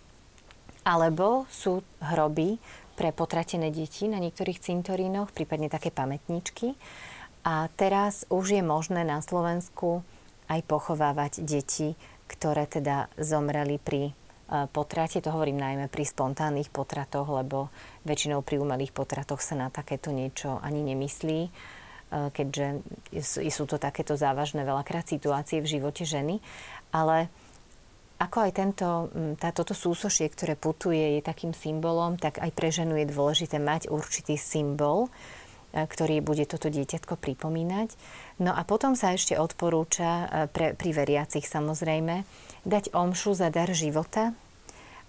alebo sú hroby, pre potratené deti na niektorých cintorínoch, prípadne také pamätníčky. A teraz už je možné na Slovensku aj pochovávať deti, ktoré teda zomreli pri e, potrate. To hovorím najmä pri spontánnych potratoch, lebo väčšinou pri umelých potratoch sa na takéto niečo ani nemyslí, keďže sú to takéto závažné veľakrát situácie v živote ženy. Ale ako aj tento, tá, toto súsošie, ktoré putuje, je takým symbolom, tak aj pre ženu je dôležité mať určitý symbol, e, ktorý bude toto dieťatko pripomínať. No a potom sa ešte odporúča e, pre, pri veriacich samozrejme dať omšu za dar života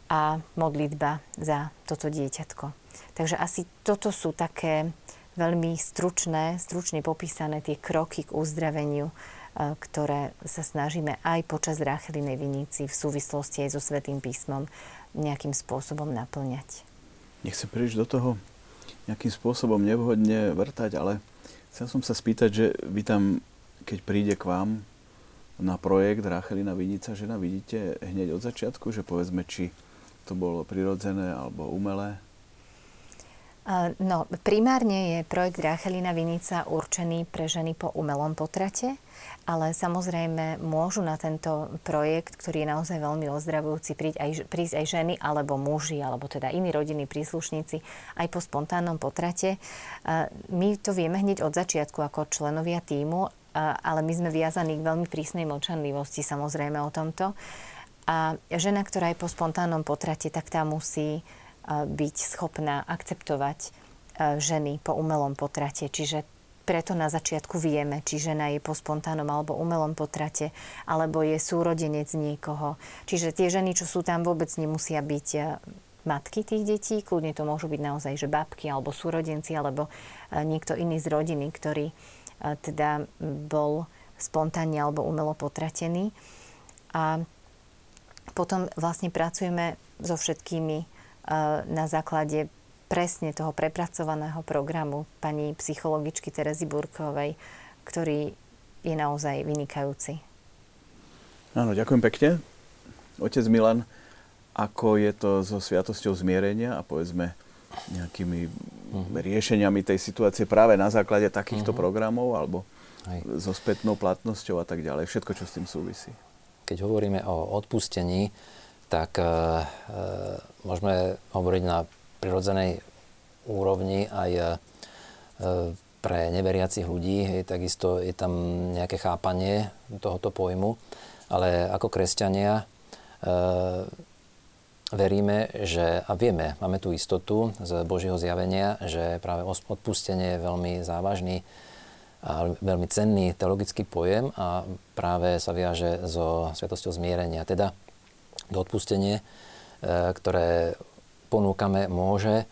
a modlitba za toto dieťatko. Takže asi toto sú také veľmi stručné, stručne popísané tie kroky k uzdraveniu E, ktoré sa snažíme aj počas Ráchelinej vinici v súvislosti aj so Svetým písmom nejakým spôsobom naplňať. Nechcem príliš do toho nejakým spôsobom nevhodne vrtať, ale chcel som sa spýtať, že vy tam, keď príde k vám na projekt Ráchelina Vinica, žena vidíte hneď od začiatku, že povedzme, či to bolo prirodzené alebo umelé? No, primárne je projekt Ráchelina Vinica určený pre ženy po umelom potrate, ale samozrejme môžu na tento projekt, ktorý je naozaj veľmi ozdravujúci, prísť aj, prísť aj ženy alebo muži, alebo teda iní rodinní príslušníci aj po spontánnom potrate. My to vieme hneď od začiatku ako členovia týmu, ale my sme viazaní k veľmi prísnej mlčanlivosti samozrejme o tomto. A žena, ktorá je po spontánnom potrate, tak tá musí byť schopná akceptovať ženy po umelom potrate. Čiže preto na začiatku vieme, či žena je po spontánnom alebo umelom potrate, alebo je súrodenec niekoho. Čiže tie ženy, čo sú tam, vôbec nemusia byť matky tých detí, kľudne to môžu byť naozaj, že babky alebo súrodenci, alebo niekto iný z rodiny, ktorý teda bol spontánne alebo umelo potratený. A potom vlastne pracujeme so všetkými na základe presne toho prepracovaného programu pani psychologičky Terezy Burkovej, ktorý je naozaj vynikajúci. Áno, ďakujem pekne. Otec Milan, ako je to so sviatosťou zmierenia a povedzme nejakými uh-huh. riešeniami tej situácie práve na základe takýchto uh-huh. programov alebo Hej. so spätnou platnosťou a tak ďalej. Všetko, čo s tým súvisí. Keď hovoríme o odpustení, tak e, môžeme hovoriť na prirodzenej úrovni aj e, pre neveriacich ľudí. Hej, takisto je tam nejaké chápanie tohoto pojmu. Ale ako kresťania veríme, že, a vieme, máme tú istotu z Božieho zjavenia, že práve odpustenie je veľmi závažný a veľmi cenný teologický pojem a práve sa viaže so sviatosťou zmierenia. Teda do odpustenie, e, ktoré ponúkame, môže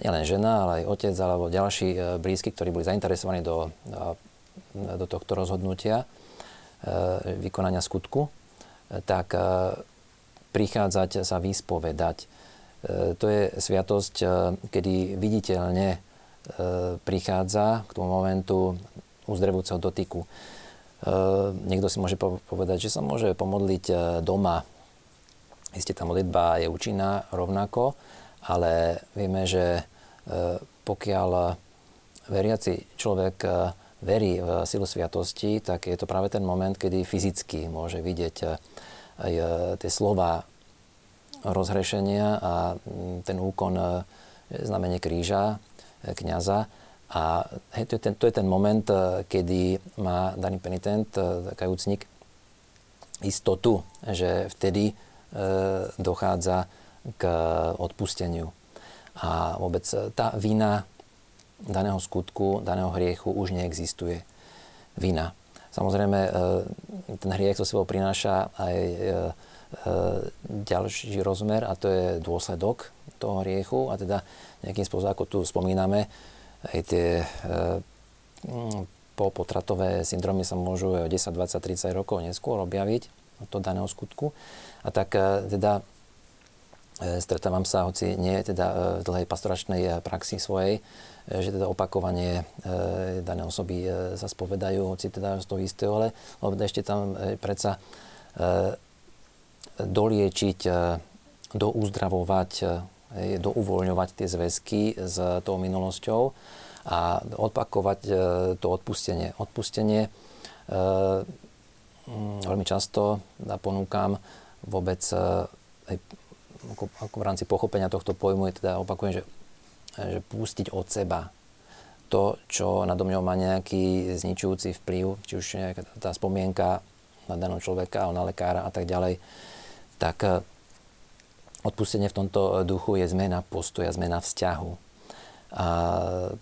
nielen žena, ale aj otec alebo ďalší e, blízky, ktorí boli zainteresovaní do, do tohto rozhodnutia e, vykonania skutku, tak prichádzať sa vyspovedať. E, to je sviatosť, e, kedy viditeľne e, prichádza k tomu momentu uzdravujúceho dotyku. Niekto si môže povedať, že sa môže pomodliť doma. Isté tá modlitba je účinná rovnako, ale vieme, že pokiaľ veriaci človek verí v silu sviatosti, tak je to práve ten moment, kedy fyzicky môže vidieť aj e, tie slova rozhrešenia a ten úkon e, znamenie kríža e, kniaza. A hej, to, je ten, to je ten moment, kedy má daný penitent, kajúcnik, istotu, že vtedy e, dochádza k odpusteniu. A vôbec tá vina daného skutku, daného hriechu už neexistuje. Vina. Samozrejme, e, ten hriech so sebou prináša aj e, e, ďalší rozmer a to je dôsledok toho hriechu a teda nejakým spôsobom, ako tu spomíname, aj tie po potratové syndromy sa môžu 10, 20, 30 rokov neskôr objaviť od daného skutku. A tak teda stretávam sa, hoci nie teda v dlhej pastoračnej praxi svojej, E, že teda opakovanie e, dané osoby e, sa spovedajú, hoci teda z toho istého, ale ešte tam predsa doliečiť, douzdravovať, douvoľňovať tie zväzky s tou minulosťou a opakovať to odpustenie. Odpustenie veľmi často ponúkam vôbec ako, ako v rámci pochopenia tohto pojmu je teda opakujem, že že pustiť od seba to, čo na mňou má nejaký zničujúci vplyv, či už tá spomienka na daného človeka, na lekára a tak ďalej, tak eh, odpustenie v tomto duchu je zmena postoja, zmena vzťahu. A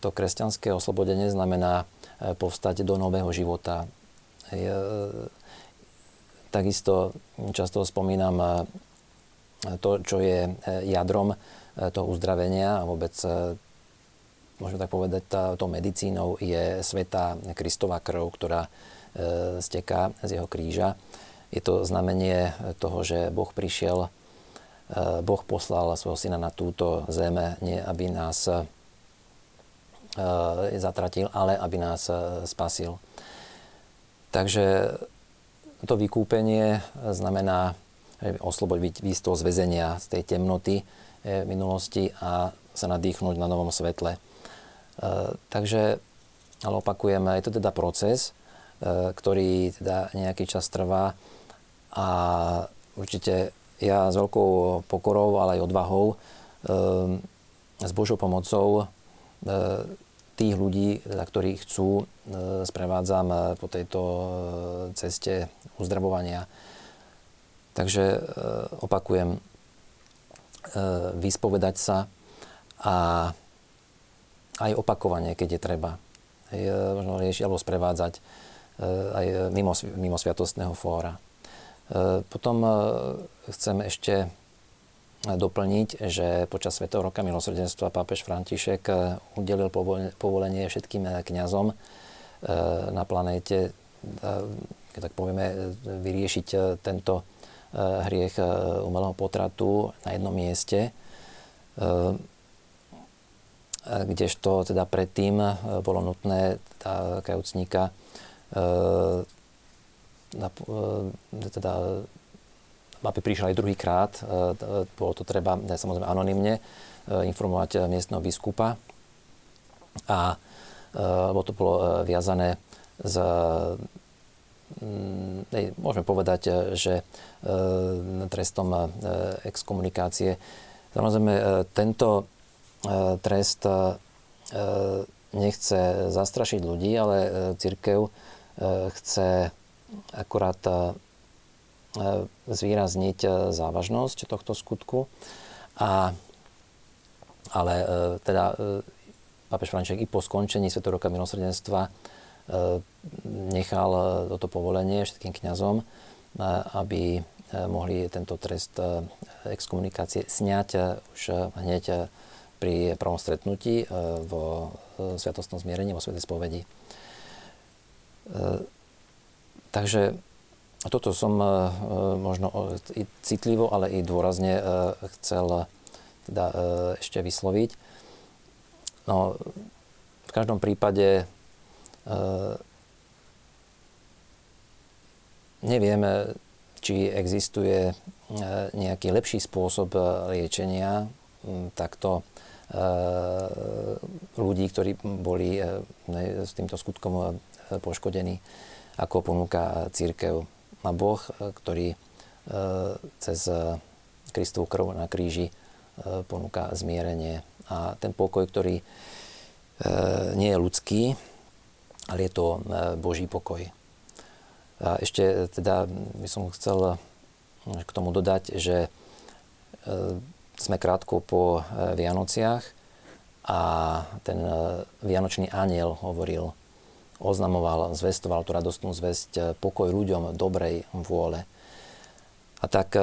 to kresťanské oslobodenie znamená eh, povstať do nového života. Takisto často spomínam eh, to, čo je jadrom E, toho uzdravenia a vôbec môžeme tak povedať, tá, tou medicínou je sveta Kristová krv, ktorá steká z jeho kríža. Je to znamenie toho, že Boh prišiel, Boh poslal svojho syna na túto zeme, nie aby nás zatratil, ale aby nás spasil. Takže to vykúpenie znamená oslobodiť výjsť toho zväzenia, z tej temnoty, minulosti a sa nadýchnuť na novom svetle. E, takže, ale opakujeme, je to teda proces, e, ktorý teda nejaký čas trvá a určite ja s veľkou pokorou, ale aj odvahou s Božou pomocou tých ľudí, teda, ktorí chcú, sprevádzam po tejto ceste uzdravovania. Takže opakujem, E, vyspovedať sa a aj opakovanie, keď je treba. E, možno riešiť alebo sprevádzať e, aj mimo, mimo sviatostného fóra. Potom chcem ešte doplniť, že počas Svetého roka milosrdenstva pápež František udelil povolenie všetkým kňazom na planéte, keď tak povieme, vyriešiť tento hriech umelého potratu na jednom mieste. kdežto teda predtým bolo nutné kajúcníka teda, aby prišiel aj druhýkrát, bolo to treba samozrejme anonymne informovať miestneho biskupa a lebo to bolo viazané s mm, môžeme povedať, e, že e, trestom e, exkomunikácie. Samozrejme, tento trest nechce zastrašiť ľudí, ale církev chce akurát zvýrazniť závažnosť tohto skutku. A, ale teda pápež František i po skončení Svetoroka milosrdenstva E, nechal e, toto povolenie všetkým kňazom, e, aby mohli tento trest exkomunikácie sňať už hneď pri prvom stretnutí vo sviatostnom zmierení, vo svetej spovedi. Takže toto som možno citlivo, ale i dôrazne chcel teda ešte vysloviť. No, v každom prípade nevieme, či existuje e, nejaký lepší spôsob e, liečenia takto e, ľudí, ktorí boli s týmto skutkom poškodení, ako ponúka církev. A Boh, ktorý cez Kristovú krv na kríži ponúka zmierenie. A ten pokoj, ktorý nie je ľudský, ale je to Boží pokoj. A ešte teda by som chcel k tomu dodať, že sme krátko po Vianociach a ten Vianočný aniel hovoril, oznamoval, zvestoval tú radostnú zväzť pokoj ľuďom dobrej vôle. A tak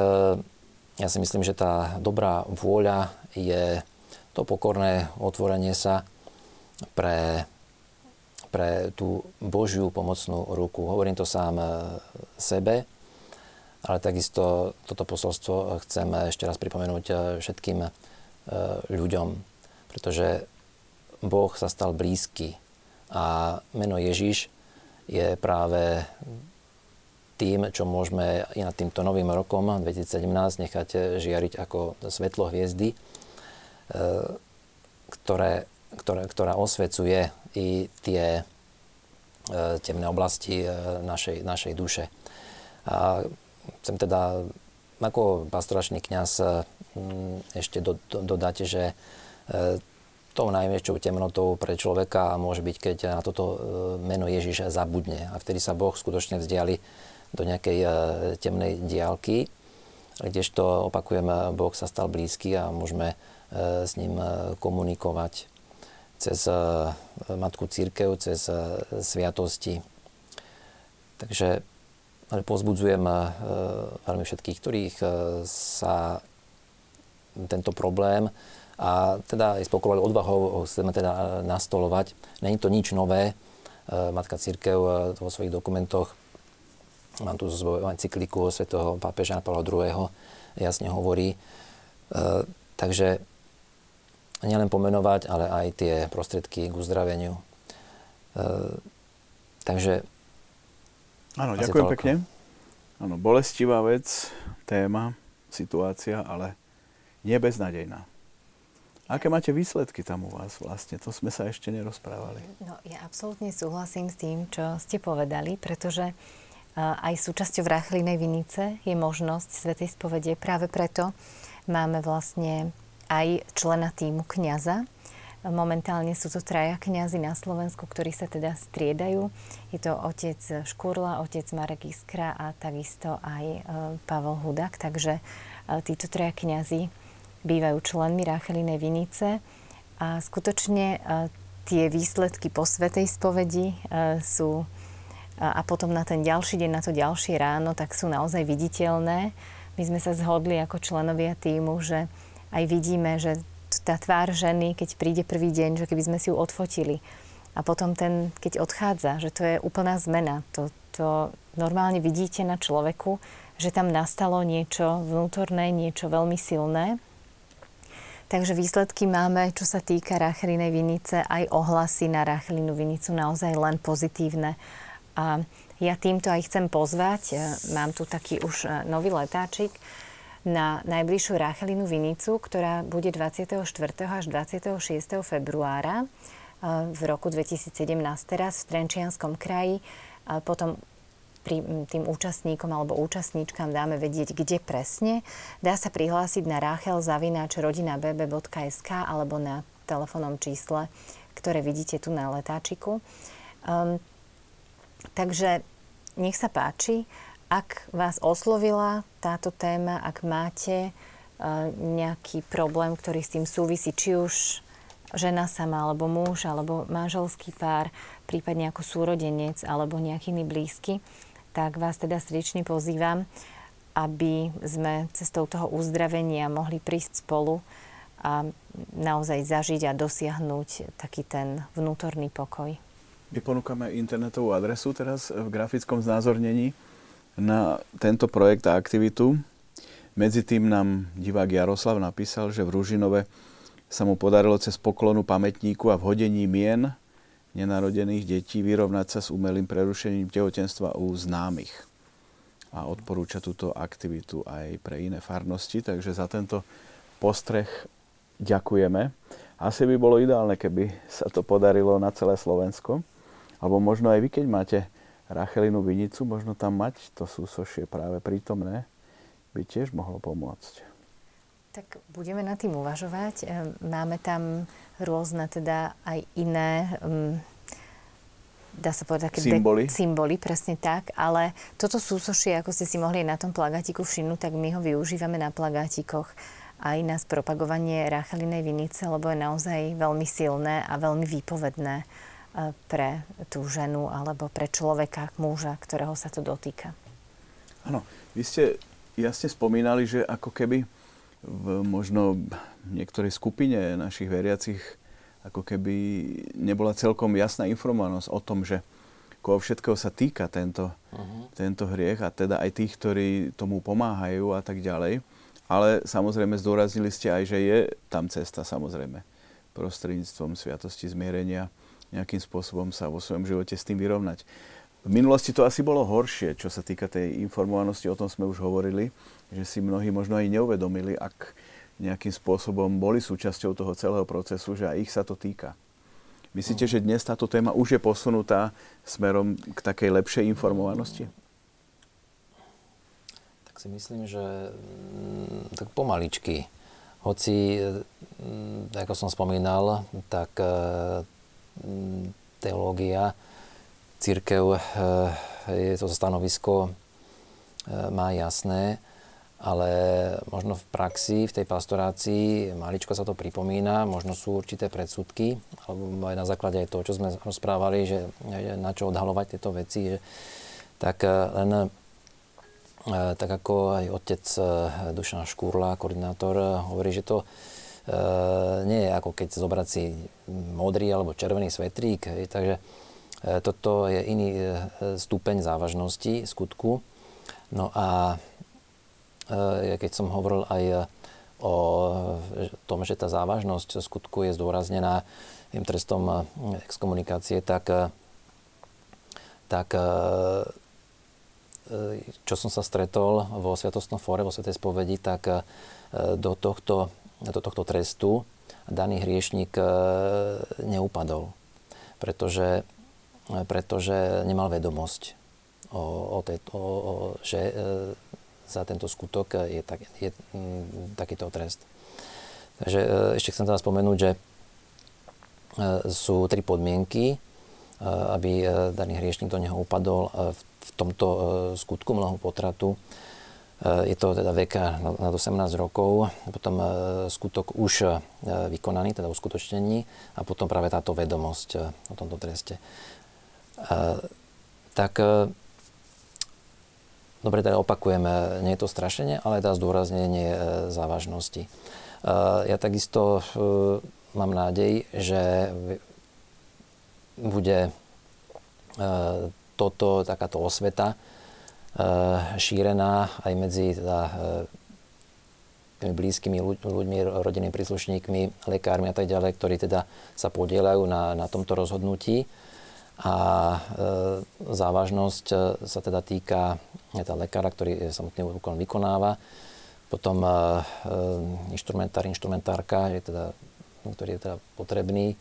ja si myslím, že tá dobrá vôľa je to pokorné otvorenie sa pre pre tú Božiu pomocnú ruku. Hovorím to sám e, sebe, ale takisto toto posolstvo chcem ešte raz pripomenúť e, všetkým e, ľuďom, pretože Boh sa stal blízky a meno Ježiš je práve tým, čo môžeme i nad týmto novým rokom 2017 nechať žiariť ako svetlo hviezdy, ktoré, ktoré, ktorá osvecuje i tie e, temné oblasti e, našej, našej duše. A chcem teda ako pastoračný kňaz e, ešte do, do, dodať, že tou najväčšou temnotou pre človeka môže byť, keď na toto meno Ježiša zabudne. A vtedy sa Boh skutočne vzdiali do nejakej temnej diálky, kdežto opakujem, Boh sa stal blízky a môžeme s ním komunikovať cez Matku Církev, cez sviatosti. Takže ale pozbudzujem veľmi všetkých, ktorých sa tento problém a teda aj s pokorovou odvahou ho chceme teda nastolovať. Není to nič nové. Matka Církev vo svojich dokumentoch, mám tu svoju encykliku svätého pápeža Pavla II. jasne hovorí. Takže nielen pomenovať, ale aj tie prostriedky k uzdraveniu. E, takže... Áno, ďakujem toľko. pekne. Áno, bolestivá vec, téma, situácia, ale nie beznadejná. Aké máte výsledky tam u vás vlastne? To sme sa ešte nerozprávali. No, ja absolútne súhlasím s tým, čo ste povedali, pretože e, aj súčasťou Vrachlinej vinice je možnosť Svetej spovede. Práve preto máme vlastne aj člena týmu kňaza. Momentálne sú to traja kňazi na Slovensku, ktorí sa teda striedajú. Je to otec Škurla, otec Marek Iskra a takisto aj e, Pavel Hudak. Takže e, títo traja kňazi bývajú členmi Ráchelinej Vinice. A skutočne e, tie výsledky po Svetej spovedi sú a potom na ten ďalší deň, na to ďalšie ráno, tak sú naozaj viditeľné. My sme sa zhodli ako členovia týmu, že aj vidíme, že tá tvár ženy, keď príde prvý deň, že keby sme si ju odfotili a potom ten, keď odchádza, že to je úplná zmena. To, to normálne vidíte na človeku, že tam nastalo niečo vnútorné, niečo veľmi silné. Takže výsledky máme, čo sa týka rachelinej vinice, aj ohlasy na rachelinu vinicu naozaj len pozitívne. A ja týmto aj chcem pozvať, e, mám tu taký už e, nový letáčik, na najbližšiu Rachelinu Vinicu, ktorá bude 24. až 26. februára v roku 2017 teraz v Trenčianskom kraji. Potom tým účastníkom alebo účastníčkam dáme vedieť, kde presne. Dá sa prihlásiť na rachelzavináčrodinabb.sk alebo na telefónnom čísle, ktoré vidíte tu na letáčiku. Um, takže nech sa páči, ak vás oslovila táto téma, ak máte uh, nejaký problém, ktorý s tým súvisí, či už žena sama, alebo muž, alebo manželský pár, prípadne ako súrodenec, alebo nejaký iný blízky, tak vás teda srdečne pozývam, aby sme cestou toho uzdravenia mohli prísť spolu a naozaj zažiť a dosiahnuť taký ten vnútorný pokoj. My ponúkame internetovú adresu teraz v grafickom znázornení na tento projekt a aktivitu. Medzi tým nám divák Jaroslav napísal, že v Ružinove sa mu podarilo cez poklonu pamätníku a vhodení mien nenarodených detí vyrovnať sa s umelým prerušením tehotenstva u známych. A odporúča túto aktivitu aj pre iné farnosti, takže za tento postreh ďakujeme. Asi by bolo ideálne, keby sa to podarilo na celé Slovensko. Alebo možno aj vy, keď máte Rachelinu Vinicu, možno tam mať to súsošie práve prítomné, by tiež mohlo pomôcť. Tak budeme nad tým uvažovať. Ehm, máme tam rôzne teda aj iné um, dá sa povedať také symboly. De- symboly, presne tak, ale toto súsošie, ako ste si mohli na tom plagátiku všimnúť, tak my ho využívame na plagátikoch aj na spropagovanie Rachelinej vinice, lebo je naozaj veľmi silné a veľmi výpovedné e, pre tú ženu alebo pre človeka, muža, ktorého sa to dotýka. Áno, vy ste jasne spomínali, že ako keby v možno niektorej skupine našich veriacich ako keby nebola celkom jasná informovanosť o tom, že koho všetkého sa týka tento, uh-huh. tento hriech a teda aj tých, ktorí tomu pomáhajú a tak ďalej. Ale samozrejme zdôraznili ste aj, že je tam cesta samozrejme prostredníctvom sviatosti zmierenia nejakým spôsobom sa vo svojom živote s tým vyrovnať. V minulosti to asi bolo horšie, čo sa týka tej informovanosti, o tom sme už hovorili, že si mnohí možno aj neuvedomili, ak nejakým spôsobom boli súčasťou toho celého procesu, že aj ich sa to týka. Myslíte, že dnes táto téma už je posunutá smerom k takej lepšej informovanosti? Tak si myslím, že mm, tak pomaličky. Hoci, mm, ako som spomínal, tak e, mm, teológia církev, eh, je to stanovisko, eh, má jasné, ale možno v praxi, v tej pastorácii, maličko sa to pripomína, možno sú určité predsudky, alebo aj na základe aj toho, čo sme rozprávali, že na čo odhalovať tieto veci, že, tak eh, len tak ako aj otec Dušan Škúrla, koordinátor, hovorí, že to nie je ako keď zobrať si modrý alebo červený svetrík, takže toto je iný e, stupeň závažnosti skutku. No a e, keď som hovoril aj o tom, že tá závažnosť skutku je zdôraznená tým trestom exkomunikácie, tak, tak čo som sa stretol vo Sviatostnom fóre, vo Svetej spovedi, tak do tohto, do tohto trestu daný hriešnik neupadol. Pretože pretože nemal vedomosť, o, o tej, o, o, že e, za tento skutok je, tak, je m, takýto trest. Takže e, ešte chcem teda spomenúť, že e, sú tri podmienky, e, aby e, daný hriešnik do neho upadol e, v, v tomto e, skutku mnoho potratu. E, je to teda veka nad 18 rokov, potom e, skutok už e, vykonaný, teda uskutočnení a potom práve táto vedomosť o tomto treste tak e, dobre, teda opakujeme, nie je to strašenie, ale teda zdôraznenie e, závažnosti. E, ja takisto mám nádej, že bude toto, takáto osveta šírená aj medzi teda tými blízkymi ľuďmi, rodinnými príslušníkmi, lekármi a tak ďalej, ktorí teda sa podielajú na, na tomto rozhodnutí. A e, závažnosť e, sa teda týka teda lekára, ktorý samotný úkon vykonáva, potom inštrumentár, inštrumentárka, je teda, ktorý je teda potrebný,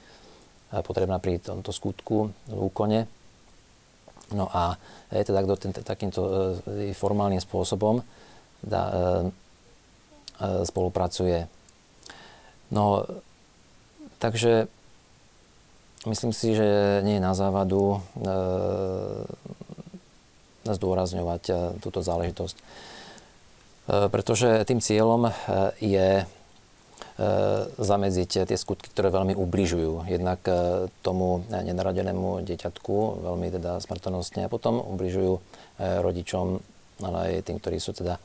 potrebná pri tomto skutku úkone. No a je teda kto ten, takýmto formálnym spôsobom da, spolupracuje. No, takže Myslím si, že nie je na závadu e, zdôrazňovať e, túto záležitosť. E, pretože tým cieľom e, je e, zamedziť tie skutky, ktoré veľmi ubližujú. Jednak tomu nenaradenému dieťatku, veľmi teda smrtonostne, a potom ubližujú rodičom, ale aj tým, ktorí sú teda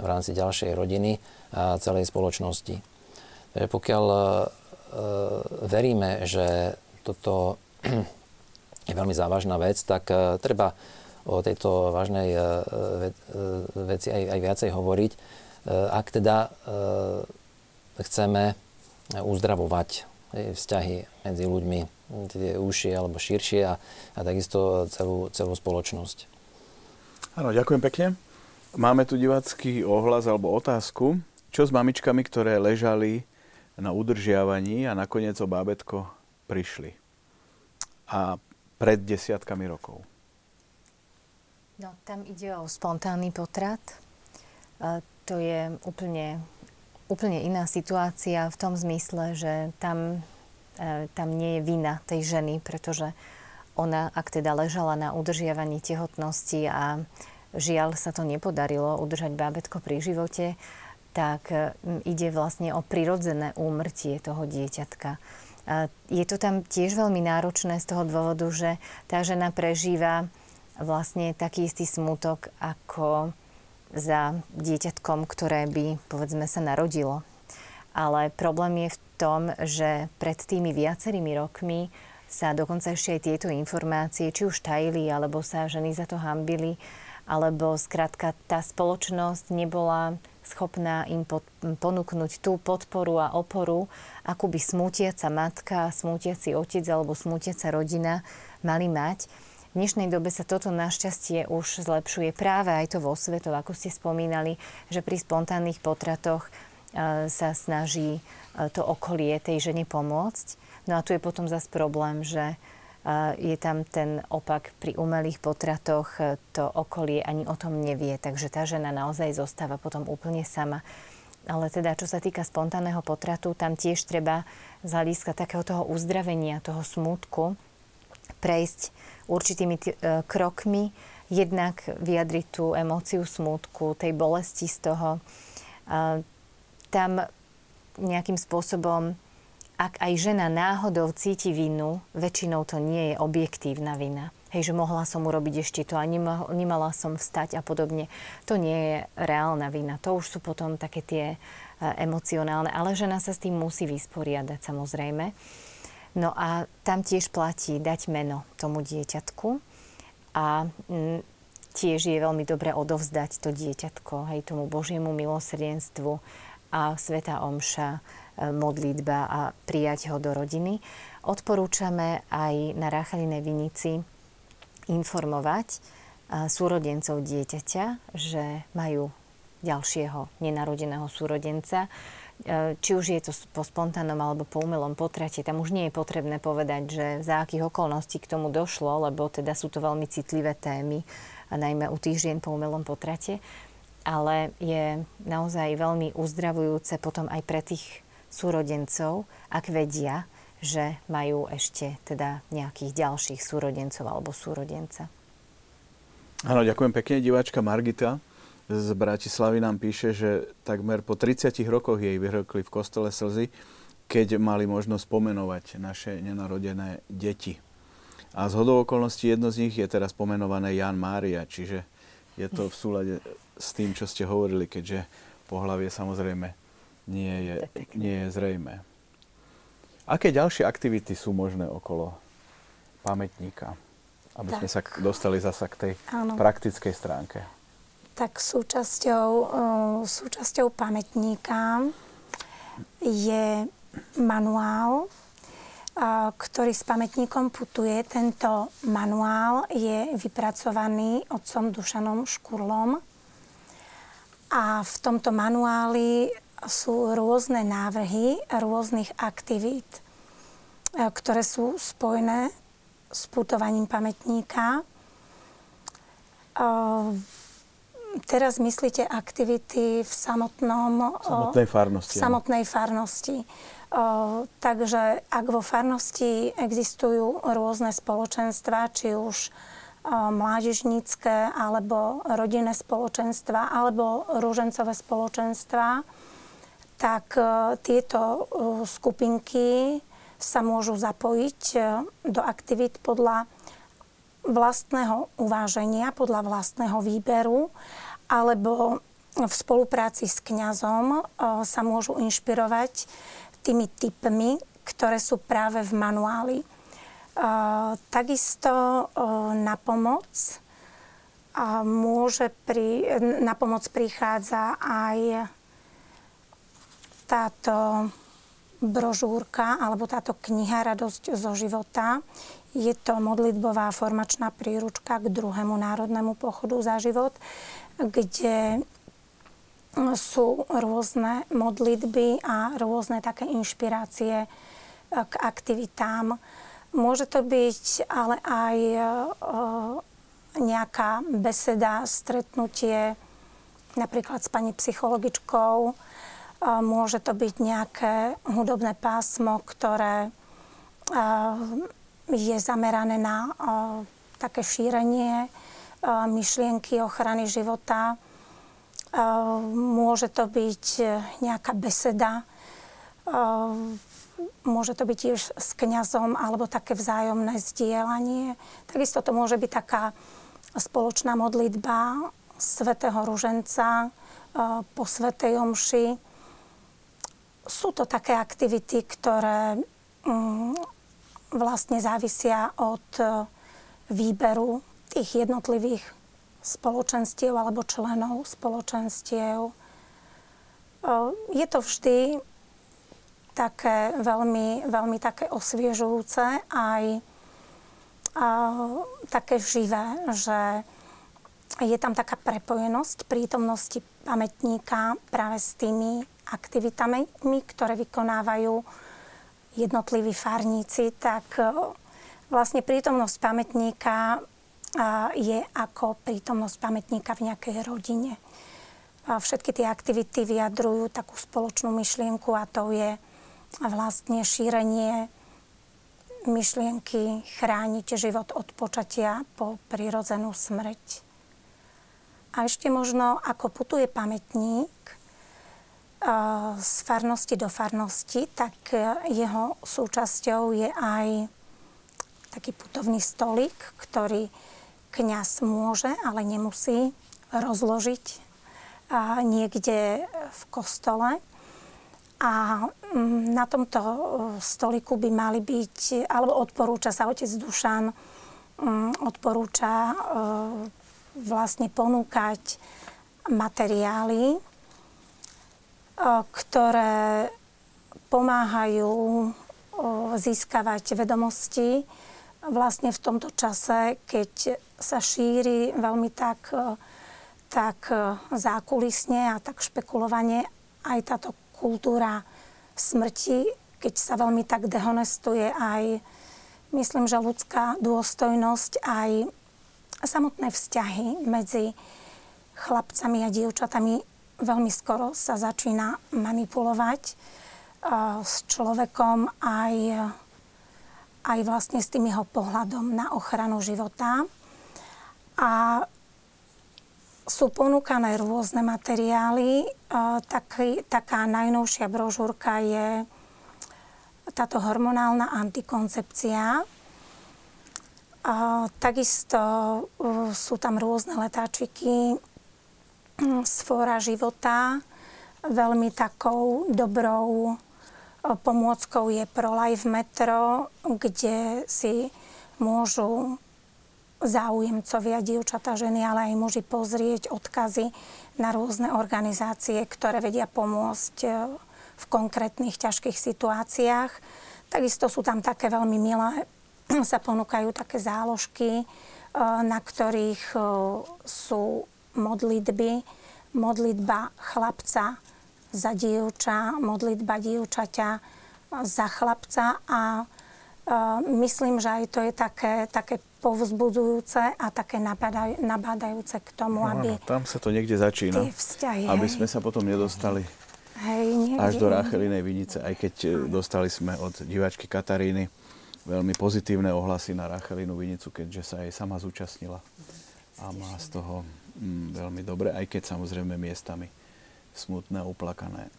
v rámci ďalšej rodiny a celej spoločnosti. Takže pokiaľ veríme, že toto je veľmi závažná vec, tak uh, treba o tejto vážnej ve, uh, veci aj, aj viacej hovoriť. Ak teda chceme uzdravovať vzťahy medzi ľuďmi, tie užšie alebo širšie a, a takisto celú, celú spoločnosť. Áno, ďakujem pekne. Máme tu divácky ohlas alebo otázku. Čo s mamičkami, ktoré ležali na udržiavaní a nakoniec o bábetko prišli. A pred desiatkami rokov. No, tam ide o spontánny potrat. E, to je úplne, úplne iná situácia v tom zmysle, že tam, e, tam nie je vina tej ženy, pretože ona, ak teda ležala na udržiavaní tehotnosti a žiaľ sa to nepodarilo udržať bábetko pri živote, tak ide vlastne o prirodzené úmrtie toho dieťatka. Je to tam tiež veľmi náročné z toho dôvodu, že tá žena prežíva vlastne taký istý smutok ako za dieťatkom, ktoré by, povedzme, sa narodilo. Ale problém je v tom, že pred tými viacerými rokmi sa dokonca ešte aj tieto informácie, či už tajili, alebo sa ženy za to hambili, alebo skrátka tá spoločnosť nebola schopná im pod, ponúknuť tú podporu a oporu, akú by smútiaca matka, smútiaci otec alebo smútiaca rodina mali mať. V dnešnej dobe sa toto našťastie už zlepšuje práve aj to vo svetov, ako ste spomínali, že pri spontánnych potratoch e, sa snaží e, to okolie tej žene pomôcť. No a tu je potom zase problém, že je tam ten opak pri umelých potratoch, to okolie ani o tom nevie, takže tá žena naozaj zostáva potom úplne sama. Ale teda, čo sa týka spontánneho potratu, tam tiež treba z hľadiska takého toho uzdravenia, toho smútku, prejsť určitými t- e, krokmi, jednak vyjadriť tú emóciu smútku, tej bolesti z toho. Tam nejakým spôsobom ak aj žena náhodou cíti vinu, väčšinou to nie je objektívna vina. Hej, že mohla som urobiť ešte to a nemala som vstať a podobne. To nie je reálna vina. To už sú potom také tie e, emocionálne. Ale žena sa s tým musí vysporiadať samozrejme. No a tam tiež platí dať meno tomu dieťatku a m, tiež je veľmi dobre odovzdať to dieťatko hej, tomu Božiemu milosrdenstvu a Sveta Omša modlitba a prijať ho do rodiny. Odporúčame aj na Ráchalinej Vinici informovať e, súrodencov dieťaťa, že majú ďalšieho nenarodeného súrodenca. E, či už je to po spontánnom alebo po umelom potrate, tam už nie je potrebné povedať, že za akých okolností k tomu došlo, lebo teda sú to veľmi citlivé témy, a najmä u tých žien po umelom potrate. Ale je naozaj veľmi uzdravujúce potom aj pre tých súrodencov, ak vedia, že majú ešte teda nejakých ďalších súrodencov alebo súrodenca. Áno, ďakujem pekne. Diváčka Margita z Bratislavy nám píše, že takmer po 30 rokoch jej vyhrkli v kostole slzy, keď mali možnosť pomenovať naše nenarodené deti. A z hodou okolností jedno z nich je teraz pomenované Jan Mária, čiže je to v súlade s tým, čo ste hovorili, keďže pohlavie samozrejme nie je, nie je zrejme. Aké ďalšie aktivity sú možné okolo pamätníka? Aby tak. sme sa dostali zasa k tej Áno. praktickej stránke. tak súčasťou, súčasťou pamätníka je manuál, ktorý s pamätníkom putuje. Tento manuál je vypracovaný otcom Dušanom Škurlom. A v tomto manuáli sú rôzne návrhy rôznych aktivít, ktoré sú spojené s putovaním pamätníka. Teraz myslíte aktivity v samotnom... Samotnej farnosti. V samotnej farnosti. Takže ak vo farnosti existujú rôzne spoločenstva, či už mládežnícke, alebo rodinné spoločenstva, alebo rúžencové spoločenstva, tak tieto skupinky sa môžu zapojiť do aktivít podľa vlastného uváženia, podľa vlastného výberu, alebo v spolupráci s kňazom sa môžu inšpirovať tými typmi, ktoré sú práve v manuáli. Takisto na pomoc môže pri, na pomoc prichádza aj táto brožúrka alebo táto kniha Radosť zo života. Je to modlitbová formačná príručka k druhému národnému pochodu za život, kde sú rôzne modlitby a rôzne také inšpirácie e, k aktivitám. Môže to byť ale aj e, nejaká beseda, stretnutie napríklad s pani psychologičkou. Môže to byť nejaké hudobné pásmo, ktoré je zamerané na také šírenie myšlienky ochrany života Môže to byť nejaká beseda, môže to byť tiež s kňazom alebo také vzájomné zdieľanie. Takisto to môže byť taká spoločná modlitba svätého Ruženca po svätej Omši. Sú to také aktivity, ktoré mm, vlastne závisia od e, výberu tých jednotlivých spoločenstiev alebo členov spoločenstiev. Je to vždy také veľmi, veľmi také osviežujúce aj a, také živé, že je tam taká prepojenosť prítomnosti pamätníka práve s tými aktivitami, ktoré vykonávajú jednotliví farníci, tak vlastne prítomnosť pamätníka je ako prítomnosť pamätníka v nejakej rodine. Všetky tie aktivity vyjadrujú takú spoločnú myšlienku a to je vlastne šírenie myšlienky chrániť život od počatia po prirodzenú smrť. A ešte možno, ako putuje pamätník z farnosti do farnosti, tak jeho súčasťou je aj taký putovný stolík, ktorý kňaz môže, ale nemusí rozložiť niekde v kostole. A mm, na tomto e, stoliku by mali byť, alebo odporúča sa otec Dušan, mm, odporúča e, vlastne ponúkať materiály, e, ktoré pomáhajú získavať vedomosti vlastne v tomto čase, keď sa šíri veľmi tak, tak zákulisne a tak špekulovanie aj táto kultúra smrti, keď sa veľmi tak dehonestuje aj, myslím, že ľudská dôstojnosť, aj samotné vzťahy medzi chlapcami a dievčatami veľmi skoro sa začína manipulovať e, s človekom aj aj vlastne s tým jeho pohľadom na ochranu života. A sú ponúkané rôzne materiály. Taký, taká najnovšia brožúrka je táto hormonálna antikoncepcia. A takisto sú tam rôzne letáčiky z života, veľmi takou dobrou pomôckou je ProLife Metro, kde si môžu záujemcovia, dievčatá, ženy, ale aj muži pozrieť odkazy na rôzne organizácie, ktoré vedia pomôcť e, v konkrétnych ťažkých situáciách. Takisto sú tam také veľmi milé, sa ponúkajú také záložky, e, na ktorých e, sú modlitby, modlitba chlapca za dievča, modlitba dievčaťa za chlapca a myslím, že aj to je také, také povzbudzujúce a také nabadaj, nabádajúce k tomu, no, aby... tam sa to niekde začína. Vzťahy, aby sme sa potom nedostali hej, niekde, až do Ráchelinej vinice, aj keď e, dostali sme od diváčky Kataríny veľmi pozitívne ohlasy na Rachelinu vinicu, keďže sa jej sama zúčastnila. A má z toho mm, veľmi dobre, aj keď samozrejme miestami smutné a uplakané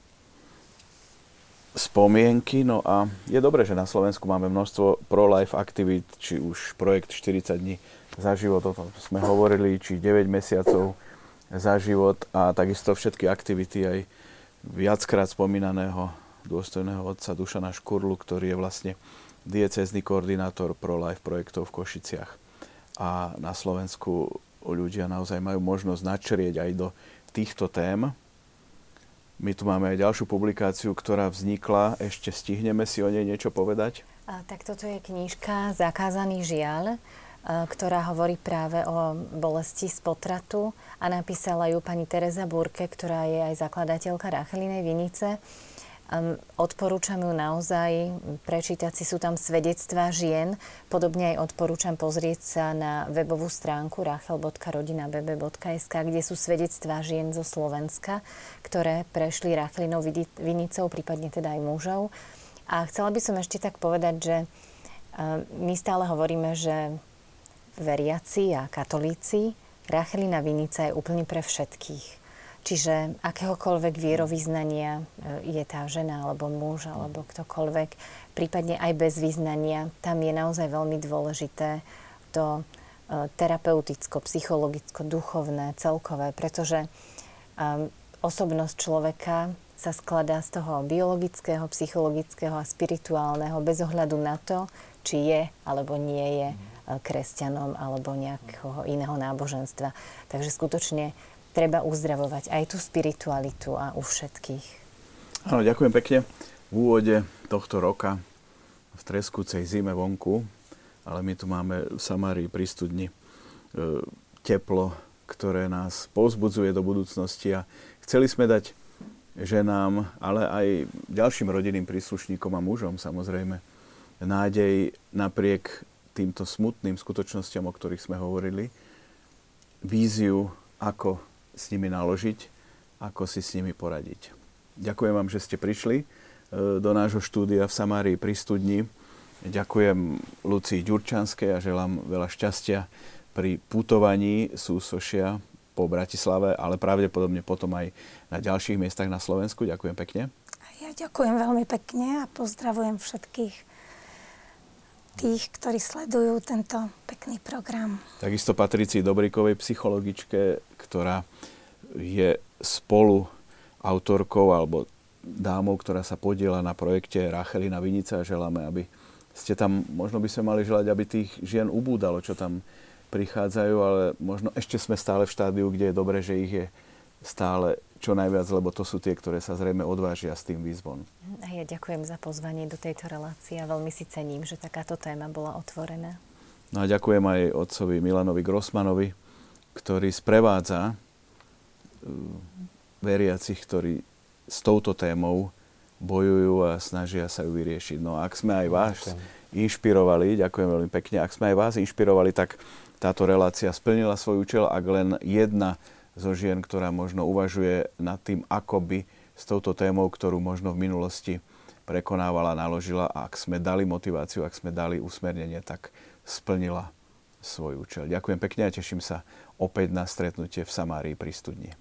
spomienky. No a je dobré, že na Slovensku máme množstvo pro-life aktivít, či už projekt 40 dní za život, o tom sme hovorili, či 9 mesiacov za život a takisto všetky aktivity aj viackrát spomínaného dôstojného otca Dušana Škurlu, ktorý je vlastne diecezný koordinátor pro-life projektov v Košiciach. A na Slovensku ľudia naozaj majú možnosť načrieť aj do týchto tém, my tu máme aj ďalšiu publikáciu, ktorá vznikla. Ešte stihneme si o nej niečo povedať? A, tak toto je knižka Zakázaný žiaľ, ktorá hovorí práve o bolesti z potratu a napísala ju pani Teresa Burke, ktorá je aj zakladateľka Rachelinej Vinice. Odporúčam ju naozaj prečítať si, sú tam svedectvá žien. Podobne aj odporúčam pozrieť sa na webovú stránku rachel.rodinabb.sk, kde sú svedectvá žien zo Slovenska, ktoré prešli Rachlinou vinicou, prípadne teda aj mužov. A chcela by som ešte tak povedať, že my stále hovoríme, že veriaci a katolíci, Rachelina vinica je úplne pre všetkých Čiže akéhokoľvek vierovýznania e, je tá žena alebo muž alebo ktokoľvek, prípadne aj bez význania, tam je naozaj veľmi dôležité to e, terapeuticko, psychologicko, duchovné, celkové, pretože osobnosť človeka sa skladá z toho biologického, psychologického a spirituálneho bez ohľadu na to, či je alebo nie je mhm. kresťanom alebo nejakého iného náboženstva. Takže skutočne treba uzdravovať aj tú spiritualitu a u všetkých. Áno, ďakujem pekne. V úvode tohto roka v treskúcej zime vonku, ale my tu máme v Samárii pri studni e, teplo, ktoré nás pozbudzuje do budúcnosti a chceli sme dať ženám, ale aj ďalším rodinným príslušníkom a mužom samozrejme nádej napriek týmto smutným skutočnosťam, o ktorých sme hovorili, víziu, ako s nimi naložiť, ako si s nimi poradiť. Ďakujem vám, že ste prišli e, do nášho štúdia v Samárii pri studni. Ďakujem Lucii Ďurčanskej a želám veľa šťastia pri putovaní súsošia po Bratislave, ale pravdepodobne potom aj na ďalších miestach na Slovensku. Ďakujem pekne. Ja ďakujem veľmi pekne a pozdravujem všetkých tých, ktorí sledujú tento pekný program. Takisto Patricii Dobrikovej, psychologičke, ktorá je spolu autorkou alebo dámou, ktorá sa podiela na projekte Rachelina Vinica. Želáme, aby ste tam, možno by sme mali želať, aby tých žien ubúdalo, čo tam prichádzajú, ale možno ešte sme stále v štádiu, kde je dobre, že ich je stále čo najviac, lebo to sú tie, ktoré sa zrejme odvážia s tým výzvom. A ja ďakujem za pozvanie do tejto relácie a veľmi si cením, že takáto téma bola otvorená. No a ďakujem aj otcovi Milanovi Grossmanovi, ktorý sprevádza uh, veriacich, ktorí s touto témou bojujú a snažia sa ju vyriešiť. No a ak sme aj vás inšpirovali, ďakujem veľmi pekne, ak sme aj vás inšpirovali, tak táto relácia splnila svoj účel, ak len jedna zo žien, ktorá možno uvažuje nad tým, ako by s touto témou, ktorú možno v minulosti prekonávala, naložila a ak sme dali motiváciu, ak sme dali usmernenie, tak splnila svoj účel. Ďakujem pekne a teším sa opäť na stretnutie v Samárii pri studni.